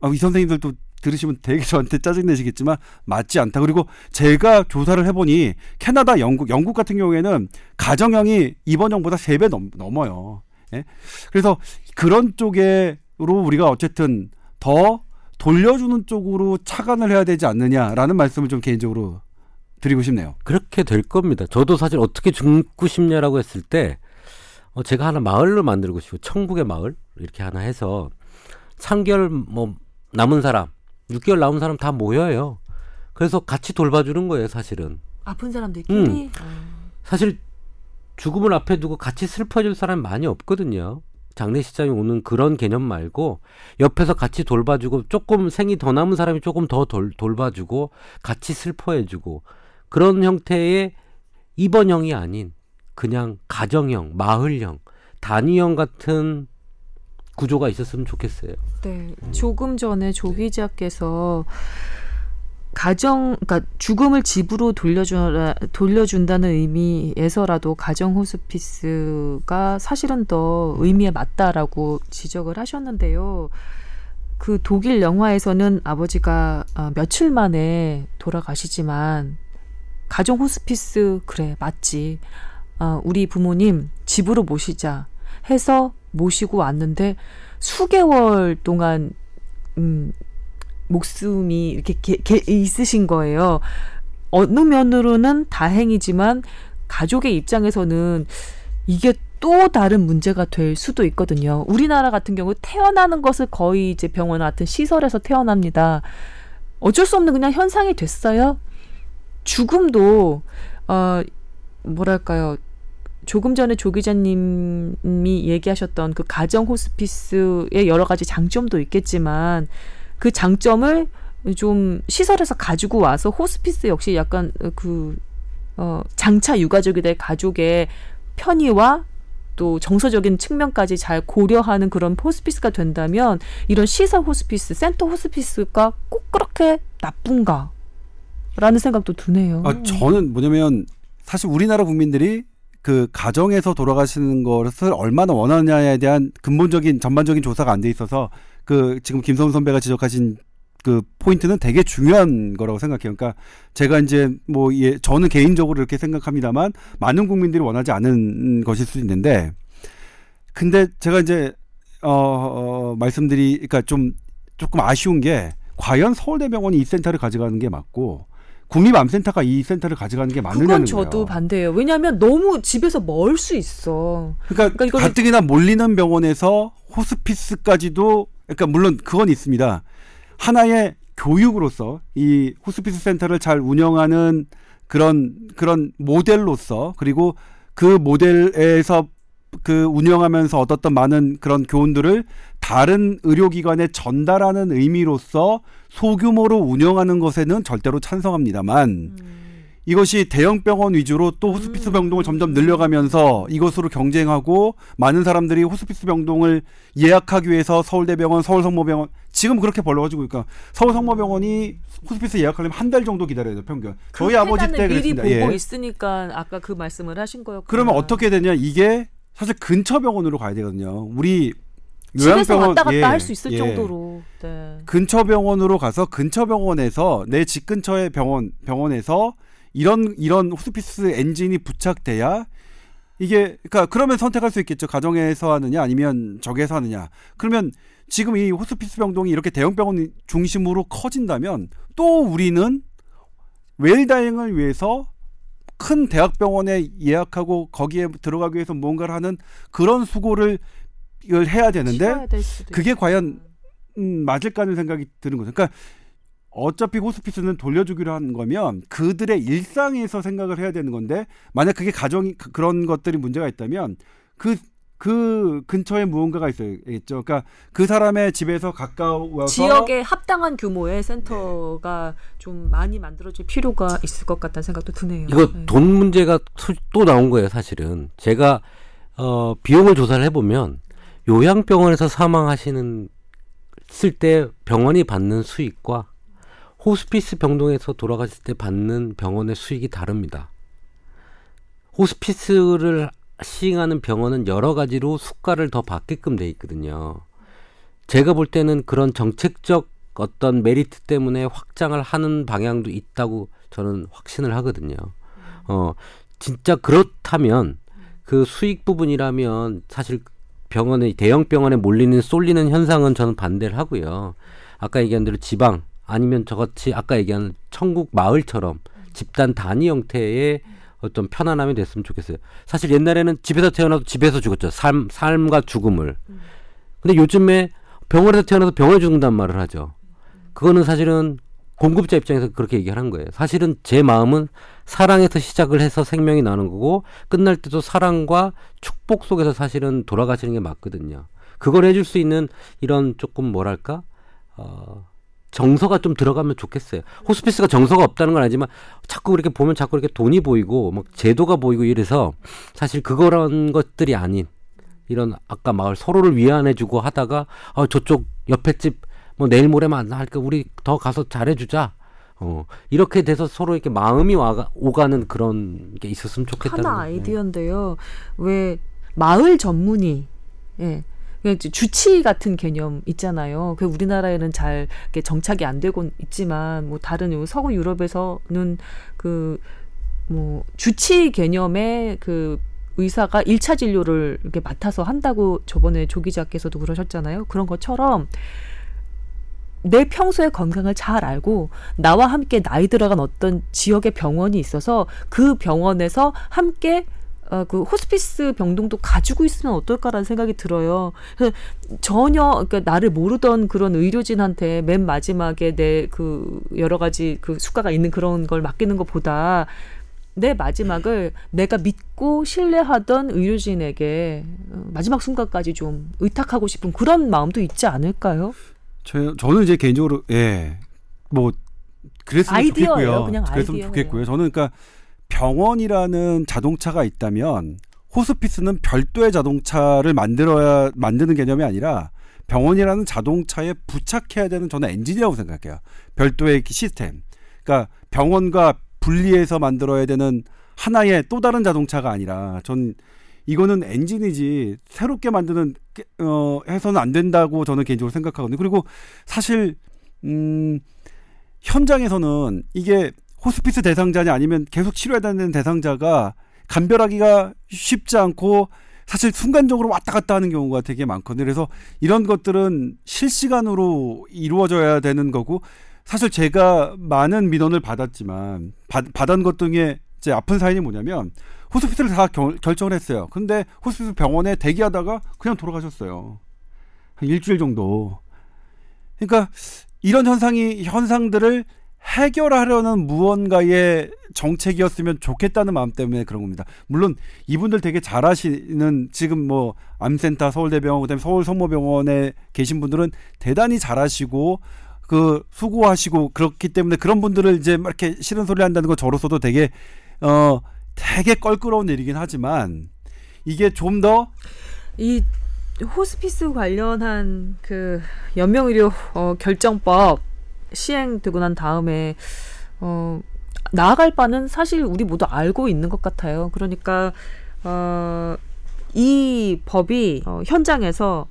아, 이 선생님들도 들으시면 되게 저한테 짜증내시겠지만 맞지 않다. 그리고 제가 조사를 해보니 캐나다, 영국, 영국 같은 경우에는 가정형이 입원형보다 세 배 넘어요. 예? 그래서 그런 쪽으로 우리가 어쨌든 더 돌려주는 쪽으로 차관을 해야 되지 않느냐라는 말씀을 좀 개인적으로 드리고 싶네요. 그렇게 될 겁니다. 저도 사실 어떻게 죽고 싶냐라고 했을 때 어, 제가 하나 마을로 만들고 싶고 천국의 마을 이렇게 하나 해서 3개월 뭐 남은 사람, 6개월 남은 사람 다 모여요. 그래서 같이 돌봐주는 거예요, 사실은. 아픈 사람들끼리. 어. 사실 죽음을 앞에 두고 같이 슬퍼질 사람이 많이 없거든요. 장례식장에 오는 그런 개념 말고 옆에서 같이 돌봐주고 조금 생이 더 남은 사람이 조금 더 돌, 돌봐주고 같이 슬퍼해주고 그런 형태의 입원형이 아닌 그냥 가정형, 마을형, 단위형 같은 구조가 있었으면 좋겠어요. 네. 조금 전에 조 기자께서 가정, 그러니까 죽음을 집으로 돌려주라, 돌려준다는 의미에서라도 가정 호스피스가 사실은 더 의미에 맞다라고 지적을 하셨는데요. 그 독일 영화에서는 아버지가 아, 며칠 만에 돌아가시지만 가정 호스피스 그래 맞지. 아, 우리 부모님 집으로 모시자 해서 모시고 왔는데 수개월 동안 음, 목숨이 이렇게 게, 게, 있으신 거예요. 어느 면으로는 다행이지만 가족의 입장에서는 이게 또 다른 문제가 될 수도 있거든요. 우리나라 같은 경우 태어나는 것을 거의 이제 병원 같은 시설에서 태어납니다. 어쩔 수 없는 그냥 현상이 됐어요. 죽음도 어 뭐랄까요? 조금 전에 조 기자님이 얘기하셨던 그 가정 호스피스의 여러 가지 장점도 있겠지만 그 장점을 좀 시설에서 가지고 와서 호스피스 역시 약간 그 어, 장차 유가족이 될 가족의 편의와 또 정서적인 측면까지 잘 고려하는 그런 호스피스가 된다면 이런 시설 호스피스, 센터 호스피스가 꼭 그렇게 나쁜가? 라는 생각도 드네요. 아, 저는 뭐냐면 사실 우리나라 국민들이 그 가정에서 돌아가시는 것을 얼마나 원하느냐에 대한 근본적인 전반적인 조사가 안 돼 있어서 그 지금 김성훈 선배가 지적하신 그 포인트는 되게 중요한 거라고 생각해요. 그러니까 제가 이제 뭐 예, 저는 개인적으로 이렇게 생각합니다만 많은 국민들이 원하지 않은 것일 수 있는데 근데 제가 이제 어, 어 말씀드리 그러니까 좀 조금 아쉬운 게 과연 서울대병원이 이 센터를 가져가는 게 맞고 국립암센터가 이 센터를 가져가는 게 맞느냐는 그건 저도 거예요. 반대예요. 왜냐하면 너무 집에서 멀 수 있어. 그러니까, 그러니까 가뜩이나 몰리는 병원에서 호스피스까지도 그러니까 물론 그건 있습니다. 하나의 교육으로서 이 호스피스 센터를 잘 운영하는 그런 그런 모델로서 그리고 그 모델에서 그 운영하면서 얻었던 많은 그런 교훈들을 다른 의료기관에 전달하는 의미로서 소규모로 운영하는 것에는 절대로 찬성합니다만 이것이 대형 병원 위주로 또 호스피스 병동을 점점 늘려가면서 이것으로 경쟁하고 많은 사람들이 호스피스 병동을 예약하기 위해서 서울대병원, 서울성모병원 지금 그렇게 벌려가지고 그러니까 서울성모병원이 호스피스 예약하려면 한 달 정도 기다려야 돼요 평균. 저희 그 아버지 때 미리 그랬습니다. 보고 예. 있으니까 아까 그 말씀을 하신 거였고. 그러면 어떻게 되냐 이게 사실 근처 병원으로 가야 되거든요. 우리 집에서 요양병원 왔다 갔다 예, 할수 있을 예. 정도로. 네. 근처 병원으로 가서 근처 병원에서 내 집 근처의 병원 병원에서 이런 이런 호스피스 엔진이 부착돼야 이게 그러니까 그러면 선택할 수 있겠죠. 가정에서 하느냐 아니면 적에서 하느냐. 그러면 지금 이 호스피스 병동이 이렇게 대형 병원 중심으로 커진다면 또 우리는 웰다잉을 위해서 큰 대학병원에 예약하고 거기에 들어가기 위해서 뭔가를 하는 그런 수고를 이걸 해야 되는데 그게. 과연 음, 맞을까 하는 생각이 드는 거죠. 그러니까 어차피 호스피스는 돌려주기로 한 거면 그들의 일상에서 생각을 해야 되는 건데 만약 그게 가정이 그- 그런 것들이 문제가 있다면 그그 근처에 무언가가 있어야겠죠. 그러니까 그 사람의 집에서 가까워서 지역에 합당한 규모의 센터가 좀 많이 만들어질 필요가 있을 것 같다는 생각도 드네요. 이거 네. 돈 문제가 수- 또 나온 거예요, 사실은. 제가 어, 비용을 조사를 해보면 요양병원에서 사망하시는 쓸 때 병원이 받는 수익과 호스피스 병동에서 돌아가실 때 받는 병원의 수익이 다릅니다. 호스피스를 시행하는 병원은 여러 가지로 수가를 더 받게끔 돼 있거든요. 제가 볼 때는 그런 정책적 어떤 메리트 때문에 확장을 하는 방향도 있다고 저는 확신을 하거든요. 어, 진짜 그렇다면 그 수익 부분이라면 사실 병원에 대형 병원에 몰리는 쏠리는 현상은 저는 반대를 하고요. 아까 얘기한 대로 지방 아니면 저같이 아까 얘기한 천국 마을처럼 집단 단위 형태의 어떤 편안함이 됐으면 좋겠어요. 사실 옛날에는 집에서 태어나도 집에서 죽었죠. 삶 삶과 죽음을. 근데 요즘에 병원에서 태어나서 병원에 죽는단 말을 하죠. 그거는 사실은 공급자 입장에서 그렇게 얘기하는 거예요. 사실은 제 마음은 사랑에서 시작을 해서 생명이 나는 거고 끝날 때도 사랑과 축복 속에서 사실은 돌아가시는 게 맞거든요. 그걸 해줄 수 있는 이런 조금 뭐랄까 어, 정서가 좀 들어가면 좋겠어요. 호스피스가 정서가 없다는 건 아니지만 자꾸 이렇게 보면 자꾸 이렇게 돈이 보이고 막 제도가 보이고 이래서 사실 그거란 것들이 아닌 이런 아까 마을 서로를 위안해주고 하다가 아 저쪽 옆에 집 뭐 내일 모레만 할까 우리 더 가서 잘해주자. 어 이렇게 돼서 서로 이렇게 마음이 와가 오가는 그런 게 있었으면 좋겠다는 하나 거예요. 아이디어인데요. 왜 마을 전문의 예. 그 주치 같은 개념 있잖아요. 그 우리나라에는 잘 이렇게 정착이 안 되고 있지만 뭐 다른 요 서구 유럽에서는 그 뭐 주치 개념의 그 의사가 일차 진료를 이렇게 맡아서 한다고 저번에 조 기자께서도 그러셨잖아요. 그런 것처럼 내 평소의 건강을 잘 알고 나와 함께 나이 들어간 어떤 지역의 병원이 있어서 그 병원에서 함께 어, 그 호스피스 병동도 가지고 있으면 어떨까라는 생각이 들어요. 전혀 그러니까 나를 모르던 그런 의료진한테 맨 마지막에 내 그 여러 가지 그 수가가 있는 그런 걸 맡기는 것보다 내 마지막을 내가 믿고 신뢰하던 의료진에게 어, 마지막 순간까지 좀 의탁하고 싶은 그런 마음도 있지 않을까요? 저, 저는 이제 개인적으로 예. 뭐 그랬으면 아이디어예요. 좋겠고요. 그냥 그랬으면 아이디어예요. 좋겠고요. 저는 그러니까 병원이라는 자동차가 있다면 호스피스는 별도의 자동차를 만들어야 만드는 개념이 아니라 병원이라는 자동차에 부착해야 되는 저는 엔진이라고 생각해요. 별도의 시스템. 그러니까 병원과 분리해서 만들어야 되는 하나의 또 다른 자동차가 아니라 전 이거는 엔진이지 새롭게 만드는 게- 어 해서는 안 된다고 저는 개인적으로 생각하거든요. 그리고 사실 음 현장에서는 이게 호스피스 대상자냐 아니면 계속 치료해야 되는 대상자가 감별하기가 쉽지 않고 사실 순간적으로 왔다 갔다 하는 경우가 되게 많거든요. 그래서 이런 것들은 실시간으로 이루어져야 되는 거고 사실 제가 많은 민원을 받았지만 받, 받은 것 중에 제 아픈 사연이 뭐냐면 호스피스를 다 결, 결정을 했어요. 근데 호스피스 병원에 대기하다가 그냥 돌아가셨어요. 한 일주일 정도. 그러니까 이런 현상이 현상들을 해결하려는 무언가의 정책이었으면 좋겠다는 마음 때문에 그런 겁니다. 물론 이분들 되게 잘하시는 지금 뭐 암센터 서울대병원 그다음에 서울 성모병원에 계신 분들은 대단히 잘하시고 그 수고하시고 그렇기 때문에 그런 분들을 이제 막 이렇게 싫은 소리 한다는 거 저로서도 되게 어 되게 껄끄러운 일이긴 하지만 이게 좀 더 이 호스피스 관련한 그 연명 의료 어, 결정법 시행되고 난 다음에 어, 나아갈 바는 사실 우리 모두 알고 있는 것 같아요. 그러니까 어, 이 법이 어, 현장에서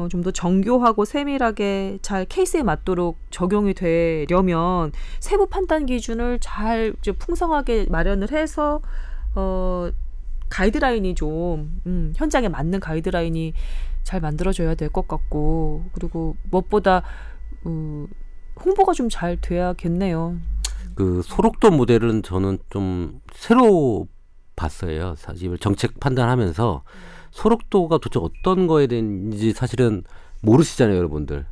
어, 좀 더 정교하고 세밀하게 잘 케이스에 맞도록 적용이 되려면 세부 판단 기준을 잘 풍성하게 마련을 해서 어, 가이드라인이 좀 음, 현장에 맞는 가이드라인이 잘 만들어져야 될 것 같고 그리고 무엇보다 어, 홍보가 좀 잘 돼야겠네요. 그 소록도 모델은 저는 좀 새로 봤어요. 사실 정책 판단하면서 소록도가 도대체 어떤 거에 대한지 사실은 모르시잖아요, 여러분들.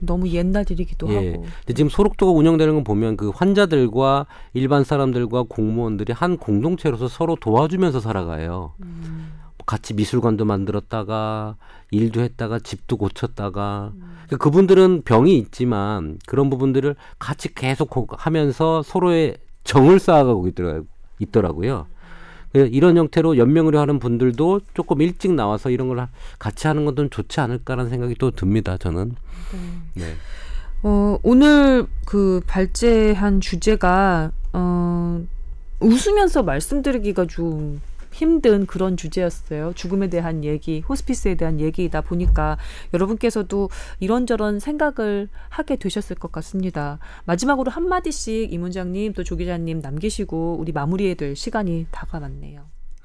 너무 옛날 일이기도 예. 하고. 근데 지금 소록도가 운영되는 건 보면 그 환자들과 일반 사람들과 공무원들이 한 공동체로서 서로 도와주면서 살아가요. 음, 같이 미술관도 만들었다가 일도 했다가 집도 고쳤다가 그분들은 병이 있지만 그런 부분들을 같이 계속 고- 하면서 서로의 정을 쌓아가고 있더라, 있더라고요. 그 이런 형태로 연명의료 하는 분들도 조금 일찍 나와서 이런 걸 하- 같이 하는 건좀 좋지 않을까라는 생각이 또 듭니다. 저는. 네. 어, 오늘 그 발제한 주제가 어, 웃으면서 말씀드리기가 좀 힘든 그런 주제였어요. 죽음에 대한 얘기, 호스피스에 대한 얘기이다 보니까 여러분께서도 이런저런 생각을 하게 되셨을 것 같습니다. 마지막으로 한마디씩 임 원장님 또 조 기자님 남기시고 우리 마무리해야 될 시간이 다가왔네요.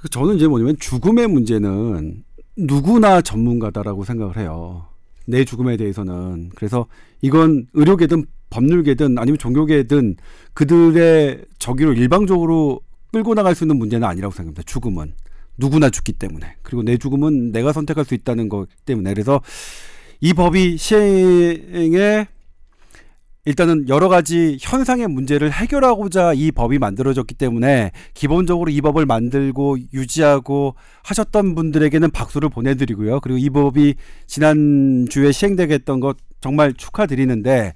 저는 이제 뭐냐면 죽음의 문제는 누구나 전문가다라고 생각을 해요. 내 죽음에 대해서는. 그래서 이건 의료계든 법률계든 아니면 종교계든 그들의 저기로 일방적으로 끌고 나갈 수 있는 문제는 아니라고 생각합니다. 죽음은. 누구나 죽기 때문에. 그리고 내 죽음은 내가 선택할 수 있다는 것 때문에. 그래서 이 법이 시행에 일단은 여러 가지 현상의 문제를 해결하고자 이 법이 만들어졌기 때문에 기본적으로 이 법을 만들고 유지하고 하셨던 분들에게는 박수를 보내드리고요. 그리고 이 법이 지난주에 시행되게 했던 것 정말 축하드리는데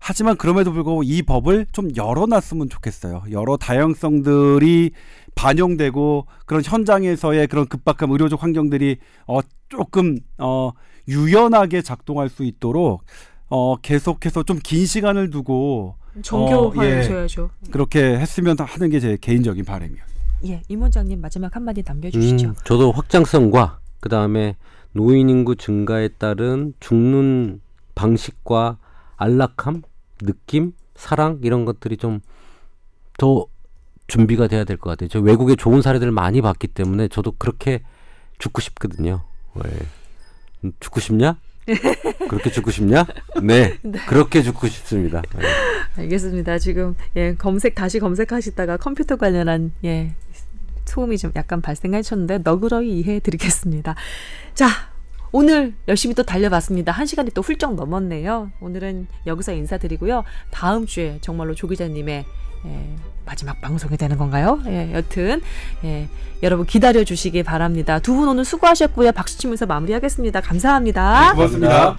하지만 그럼에도 불구하고 이 법을 좀 열어놨으면 좋겠어요. 여러 다양성들이 반영되고 그런 현장에서의 그런 급박한 의료적 환경들이 어 조금 어 유연하게 작동할 수 있도록 어 계속해서 좀 긴 시간을 두고 정교화하셔야죠. 그렇게 했으면 하는 게 제 개인적인 바람이에요. 예, 임 원장님 마지막 한마디 남겨주시죠. 음, 저도 확장성과 그 다음에 노인 인구 증가에 따른 죽는 방식과 안락함, 느낌, 사랑 이런 것들이 좀 더 준비가 돼야 될 것 같아요. 저 외국의 좋은 사례들을 많이 봤기 때문에 저도 그렇게 죽고 싶거든요. 네. 음, 죽고 싶냐? 그렇게 죽고 싶냐? 네, 그렇게 죽고 싶습니다. 네. 알겠습니다. 지금 예 검색 다시 검색하시다가 컴퓨터 관련한 예 소음이 좀 약간 발생하셨는데 너그러이 이해해 드리겠습니다. 자. 오늘 열심히 또 달려봤습니다. 한 시간이 또 훌쩍 넘었네요. 오늘은 여기서 인사드리고요. 다음 주에 정말로 조 기자님의 예, 마지막 방송이 되는 건가요? 예, 여튼 예, 여러분 기다려 주시기 바랍니다. 두 분 오늘 수고하셨고요. 박수 치면서 마무리하겠습니다. 감사합니다. 고맙습니다.